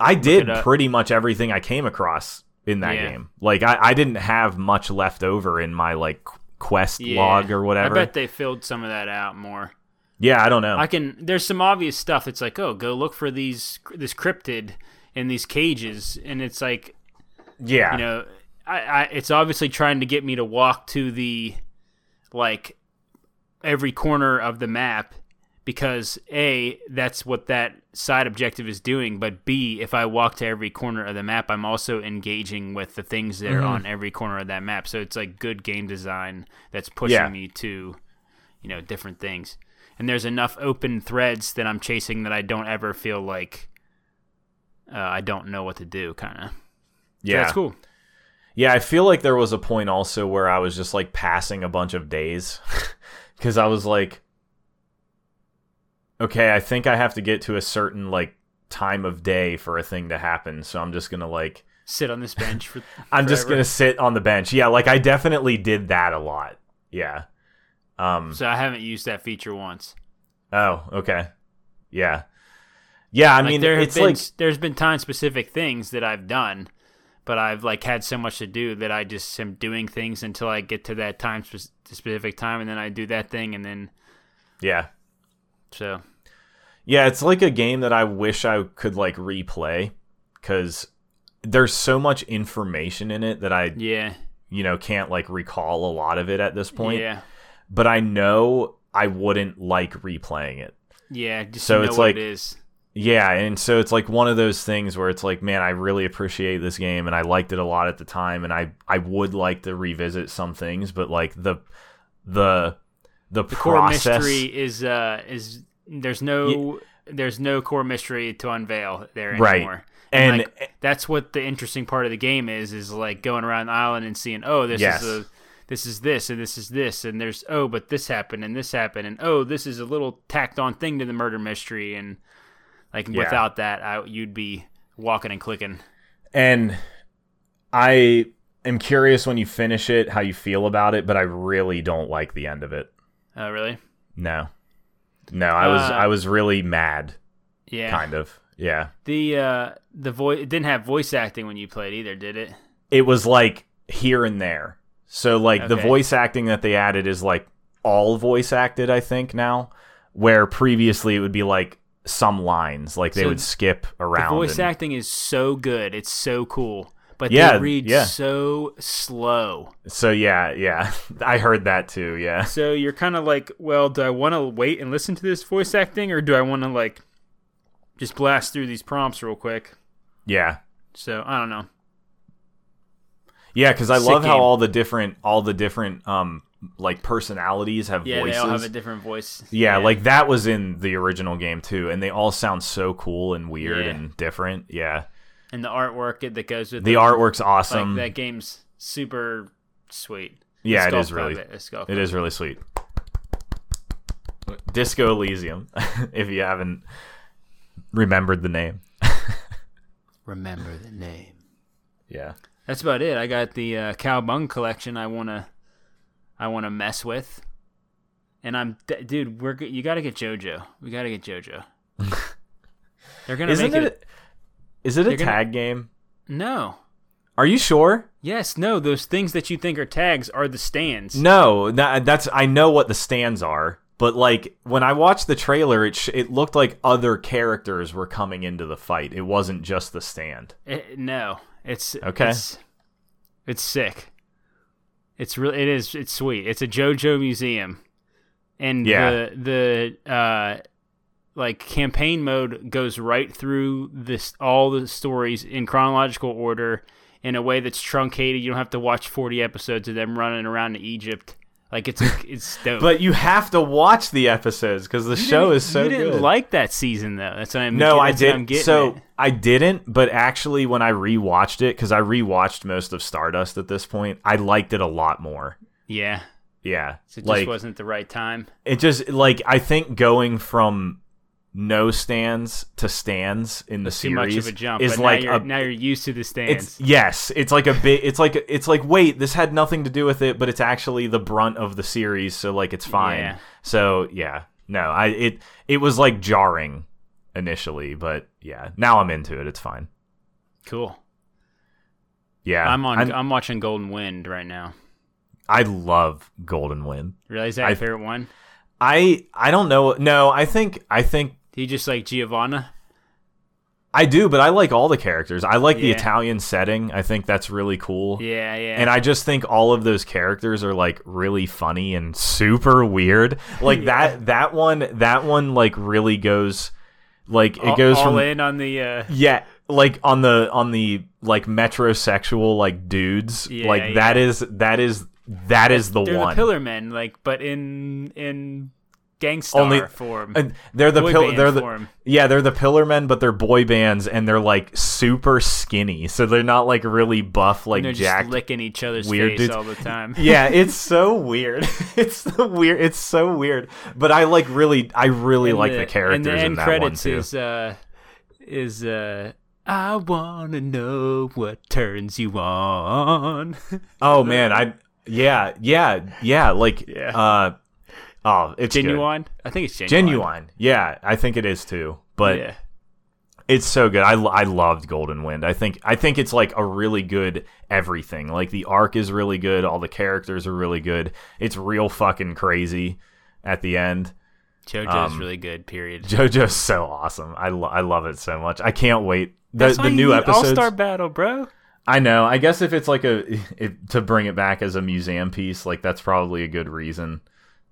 i did pretty much everything i came across in that Yeah. game. Like I, I didn't have much left over in my like quest yeah. log or whatever I bet they filled some of that out more. yeah i don't know I can. There's some obvious stuff. It's like, oh, go look for these this cryptid in these cages, and it's like, yeah you know, I, I it's obviously trying to get me to walk to the like every corner of the map because a that's what that side objective is doing but b if i walk to every corner of the map i'm also engaging with the things that are on every corner of that map. So it's like good game design that's pushing Yeah. me to you know different things. And there's enough open threads that i'm chasing that i don't ever feel like uh, i don't know what to do kind of yeah. that's cool. Yeah, I feel like there was a point also where I was just like passing a bunch of days [LAUGHS] because I was like, okay, I think I have to get to a certain like time of day for a thing to happen. So I'm just gonna like, sit on this bench for [LAUGHS] I'm just gonna sit on the bench. Yeah, like I definitely did that a lot. Yeah. Um. so i haven't used that feature once Oh, okay. Yeah. Yeah, I like mean, there have it's been like there's been time specific things that I've done, but I've like had so much to do that I just am doing things until I get to that time specific time, and then I do that thing, and then yeah. So Yeah, it's like a game that I wish I could like replay cuz there's so much information in it that I, yeah, you know, can't like recall a lot of it at this point. yeah, But I know I wouldn't like replaying it. yeah. Just So know it's what like- it is. Yeah, and so it's like one of those things where it's like, man, I really appreciate this game and I liked it a lot at the time and I I would like to revisit some things, but like the the the, The core mystery is uh is there's no there's no core mystery to unveil there Right. anymore. and like, that's what the interesting part of the game is is like going around the island and seeing oh this Yes. is a this is this and this is this and there's oh but this happened and this happened and oh this is a little tacked on thing to the murder mystery and like Yeah. without that I, you'd be walking and clicking And I am curious when you finish it how you feel about it, but I really don't like the end of it. Oh really No. No, I was Uh, I was really mad, yeah kind of. Yeah. the uh the voice it didn't have voice acting when you played either did it It was like here and there. So like the voice acting that they added is like all voice acted, I think now, where previously it would be like some lines, like they So would skip the around. voice and- acting is so good it's so cool but Yeah, they read yeah. so slow so yeah, yeah. [LAUGHS] I heard that too, yeah. So you're kind of like, well, do I want to wait and listen to this voice acting, or do I want to like just blast through these prompts real quick? Yeah. So I don't know. Yeah, because I Sick love how all the different all the different um like personalities have Yeah, voices. they all have a different voice. yeah, like that was in the original game too, and they all sound so cool and weird Yeah. and different. Yeah, and the artwork that goes with the it, artwork's Like awesome. that game's super sweet. yeah, it is really Club, Skull it Club. is really sweet. Disco Elysium, [LAUGHS] if you haven't remembered the name. [LAUGHS] Remember the name. Yeah. That's about it. I got the uh, Cowabunga collection. I wanna, I wanna mess with, and I'm, d- dude. We're g- you got to get JoJo. We got to get JoJo. [LAUGHS] They're gonna Isn't make it? it. Is it a They're gonna- tag game? No. Are you sure? Yes, no, those things that you think are tags are the stands. No, that, that's I know what the stands are, but like when I watched the trailer, it sh- it looked like other characters were coming into the fight. It wasn't just the stand. It- no, it's Okay. It's, it's sick. It's really it is it's sweet. It's a JoJo museum, and Yeah. the the uh like campaign mode goes right through this all the stories in chronological order in a way that's truncated. You don't have to watch 40 episodes of them running around in Egypt. Like it's [LAUGHS] it's dope. But you have to watch the episodes because the show is so you didn't good. like that season though. That's what I'm. no, I that's what I'm didn't. So at. I didn't, but actually, when I rewatched it, because I rewatched most of Stardust at this point, I liked it a lot more. yeah, Yeah, so it just like wasn't the right time. it just like I think going from no stands to stands in the Too series much of a jump. is but like now you're, a now you're used to the stands. It's yes, it's like a bit. It's like it's like wait, this had nothing to do with it, but it's actually the brunt of the series, so like it's fine. Yeah. So yeah, no, I it it was like jarring initially, but yeah, now I'm into it. It's fine. cool. Yeah, I'm on. I'm- I'm, watching Golden Wind right now. I love Golden Wind. Really, is that I- your favorite one? I I don't know. No, I think I think Do you just like Giovanna? I do, but I like all the characters. I like the Italian setting. I think that's really cool. Yeah, yeah. And I just think all of those characters are like really funny and super weird. Like Yeah. that that one that one like really goes like it all, goes all from in on the. Uh, yeah, like on the on the like metrosexual like dudes. Yeah, like that yeah. is that is that is the they're one. the Pillar Men, like, but in in gangstar Only- form. And they're the Boy pill- they're the form. yeah they're the pillar men but they're boy bands and they're like super skinny so they're not like really buff like And they're licking each other's weird face dudes. all the time. [LAUGHS] yeah, it's [LAUGHS] so weird. [LAUGHS] it's the weird. It's so weird. But I like really, I really And like the, characters and the in that credits one too. is uh is uh I wanna know what turns you on. oh man, I yeah, yeah, yeah. Like Yeah. uh, oh, it's good. genuine. I think it's genuine. Genuine. Yeah, I think it is too. But yeah. it's so good. I, I loved Golden Wind. I think I think it's like a really good everything. Like the arc is really good. All the characters are really good. It's real fucking crazy at the end. JoJo's um, really good. Period. JoJo's so awesome. I, lo- I love it so much. I can't wait. The, That's the new need episodes. All-Star Battle, bro. I know. I guess if it's like a to bring it back as a museum piece, like that's probably a good reason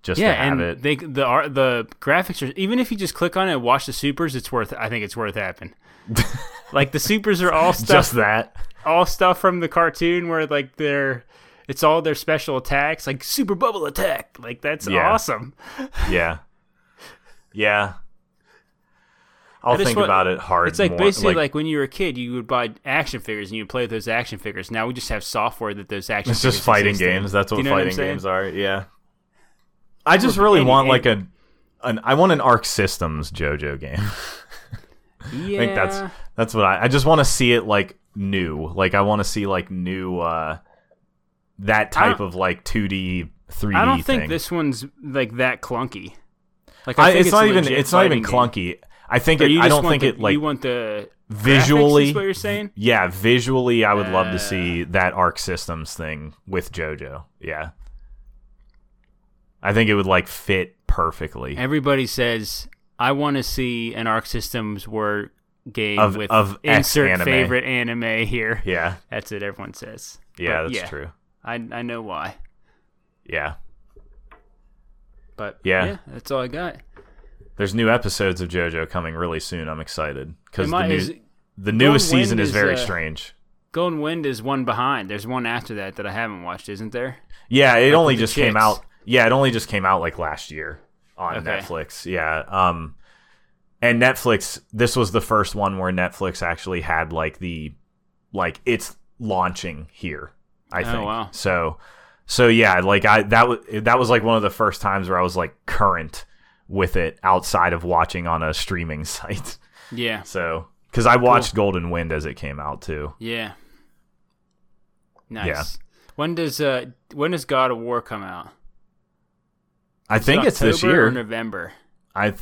just Yeah, to have and it. they the art the graphics are even if you just click on it and watch the supers, it's worth. I think it's worth having. [LAUGHS] like the supers are all stuff just that. all stuff from the cartoon where like they're it's all their special attacks like super bubble attack like that's Yeah. awesome Yeah. Yeah. I'll think about it hard. it's like more- basically like, when you were a kid you would buy action figures and you play with those action figures now we just have software that those action it's just fighting exist in. games. That's what you know what fighting games are. Yeah. I just really want like a an I want an Arc Systems JoJo game. yeah [LAUGHS] I think that's that's what I I just want to see it like new. Like I want to see like new uh that type of like 2D 3D i don't think this one's like that clunky like I, think it's, not even it's not even fighting game. clunky. I think it, I don't think the, it like you want the visually is what you're saying Yeah, visually I would love Uh. to see that Arc Systems thing with JoJo. Yeah. I think it would like fit perfectly. everybody says I want to see an Arc System Works game Of- with of insert anime. favorite anime here. Yeah. [LAUGHS] That's what everyone says. Yeah, But that's true. I I know why, Yeah. but Yeah. yeah, that's all I got. There's new episodes of JoJo coming really soon. I'm excited cuz the new is- the newest Wind season is is, very uh, strange. Golden Wind is one behind. There's one after that that I haven't watched, isn't there? Yeah, it like only just came out. Yeah, it only just came out like last year on Okay. Netflix. Yeah. Um and Netflix this was the first one where Netflix actually had like the like it's launching here, I Oh, think. wow. So so yeah, like I that was that was like one of the first times where I was like current with it outside of watching on a streaming [LAUGHS] site. Yeah, So cuz I watched Golden Wind as it came out too. yeah. Nice. Yeah. When does uh when does God of War come out? I Is it think it's this year. or November. I th-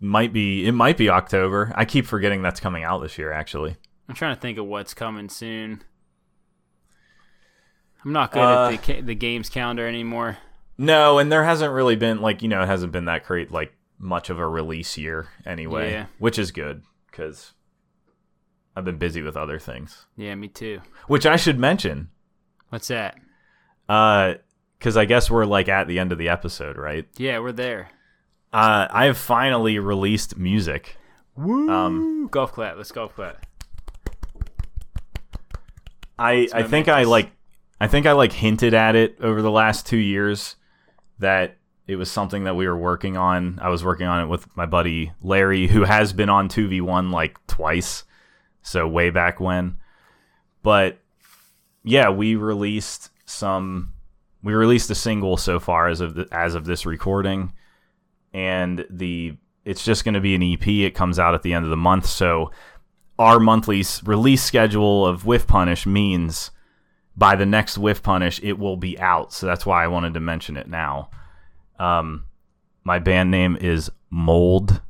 might be it might be October. I keep forgetting that's coming out this year actually. I'm trying to think of what's coming soon. I'm not good Uh, at the ca- the games calendar anymore. No, and there hasn't really been like, you know, it hasn't been that great like much of a release year anyway, Yeah. which is good cuz I've been busy with other things. Yeah, me too. Which I should mention What's that? uh cuz I guess we're like at the end of the episode, right? Yeah, we're there. Uh, I have finally released music. Woo! Um, golf clap. Let's golf clap. I I think I like I think I like hinted at it over the last two years that it was something that we were working on. I was working on it with my buddy Larry, who has been on two v one like twice, so way back when. But yeah, we released some. We released a single so far as of the, as of this recording, and the it's just going to be an EP. It comes out at the end of the month, so our monthly release schedule of Whiff Punish means by the next Whiff Punish it will be out. So that's why I wanted to mention it now. Um, my band name is Mold,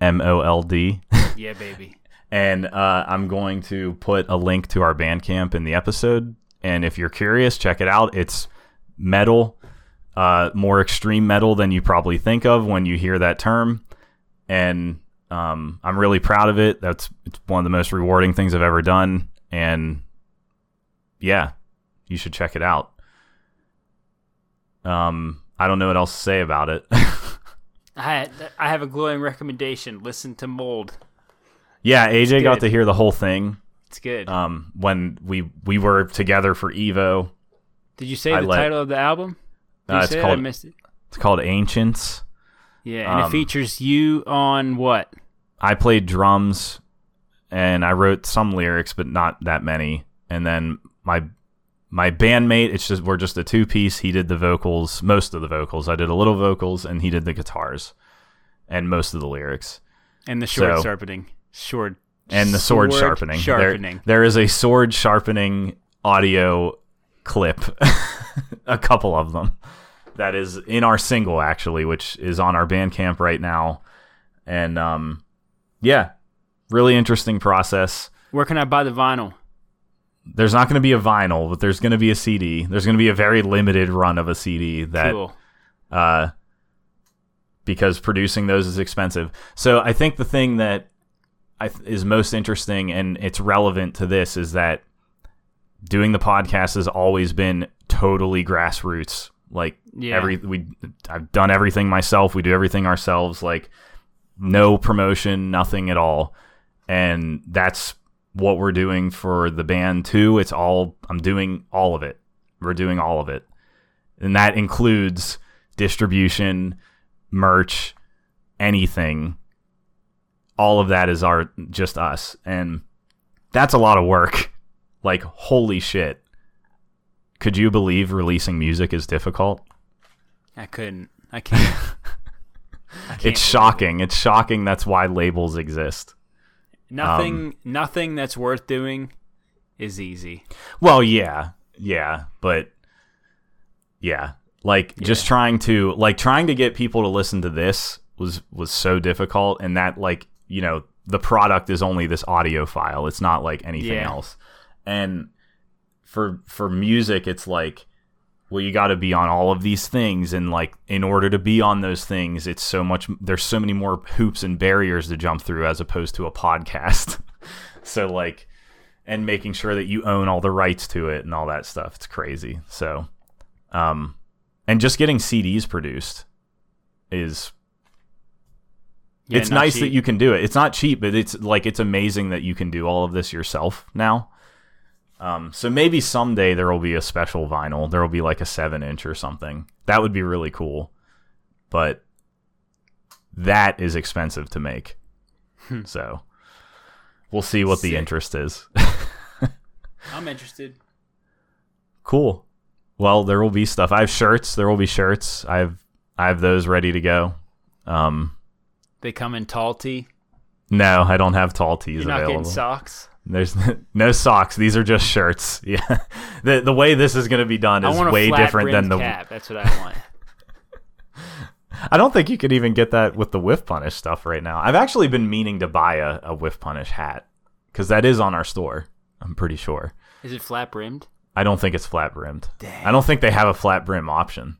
M O L D, [LAUGHS] Yeah, baby. and uh, I'm going to put a link to our Bandcamp in the episode. And if you're curious, check it out. It's metal, uh, more extreme metal than you probably think of when you hear that term. And um, I'm really proud of it. That's it's one of the most rewarding things I've ever done. And yeah, you should check it out. Um, I don't know what else to say about it. [LAUGHS] I I have a glowing recommendation. Listen to Mold. yeah, AJ got to hear the whole thing. It's good. um, when we we were together for Evo. Did you say I the let- title of the album? Uh, you it's say it? I missed it. it's called Ancients. Yeah, and um, it features you on what? I played drums and I wrote some lyrics, but not that many. And then my my bandmate, it's just we're just a two piece. He did the vocals, most of the vocals. I did a little vocals, and he did the guitars and most of the lyrics And the sword so- sharpening. Sword. and the sword, sharpening. There- Sharpening. there is a sword sharpening audio clip, [LAUGHS] a couple of them, that is in our single actually, which is on our Bandcamp right now, and um, yeah, really interesting process. Where can I buy the vinyl? There's not going to be a vinyl, but there's going to be a CD. There's going to be a very limited run of a CD that Cool. uh, because producing those is expensive. So I think the thing that I th- is most interesting and it's relevant to this is that doing the podcast has always been totally grassroots. Like Yeah. every we, I've done everything myself. We do everything ourselves. Like no promotion, nothing at all, and that's what we're doing for the band too. It's all I'm doing all of it. We're doing all of it, and that includes distribution, merch, anything. All of that is our just us, and that's a lot of work. Like holy shit! Could you believe releasing music is difficult? I couldn't. I can't. [LAUGHS] I can't It's believe it. shocking. It's shocking. That's why labels exist. Nothing. Um, nothing that's worth doing is easy. Well, yeah, yeah, but yeah, like just trying to like trying to get people to listen to this was was so difficult, and that like you know the product is only this audio file. It's not like anything Yeah. else, and for for music, it's like well you got to be on all of these things. And like in order to be on those things it's so much there's so many more hoops and barriers to jump through as opposed to a podcast. [LAUGHS] So like and making sure that you own all the rights to it and all that stuff. It's crazy. So um and just getting CDs produced is Yeah, it's nice that you can do it. It's not cheap, but it's like it's amazing that you can do all of this yourself now. Um, so maybe someday there will be a special vinyl. There will be like a seven inch or something. That would be really cool. But that is expensive to make. so we'll see what the interest is. [LAUGHS] I'm interested. cool. Well, there will be stuff. I have shirts. There will be shirts. I have I have those ready to go. Um, They come in tall tee. no, I don't have tall tees You're not available. getting socks. There's [LAUGHS] no socks. These are just shirts. [LAUGHS] Yeah. The the way this is going to be done is way different than the cap. That's what I want. [LAUGHS] I don't think you could even get that with the whiff punish stuff right now. I've actually been meaning to buy a, a whiff punish hat cuz that is on our store. I'm pretty sure. Is it flat brimmed? I don't think it's flat brimmed. Dang. I don't think they have a flat brim option.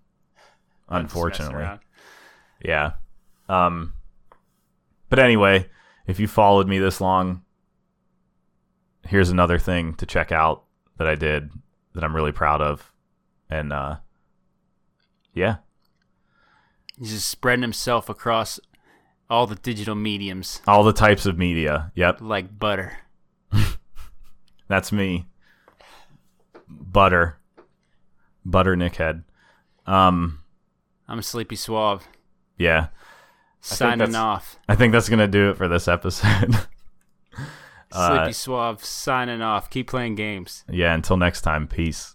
I'm Unfortunately. Yeah. Um but anyway, if you followed me this long, here's another thing to check out that I did that I'm really proud of. And uh yeah. He's just spreading himself across all the digital mediums All the types of media. Yep, like butter. [LAUGHS] that's me. Butter. Butter Nickhead. Um, I'm a Sleepy Suave. yeah. Signing that's- off. I think that's gonna do it for this episode. [LAUGHS] Sleepy Suave signing off. Keep playing games. yeah, until next time, peace.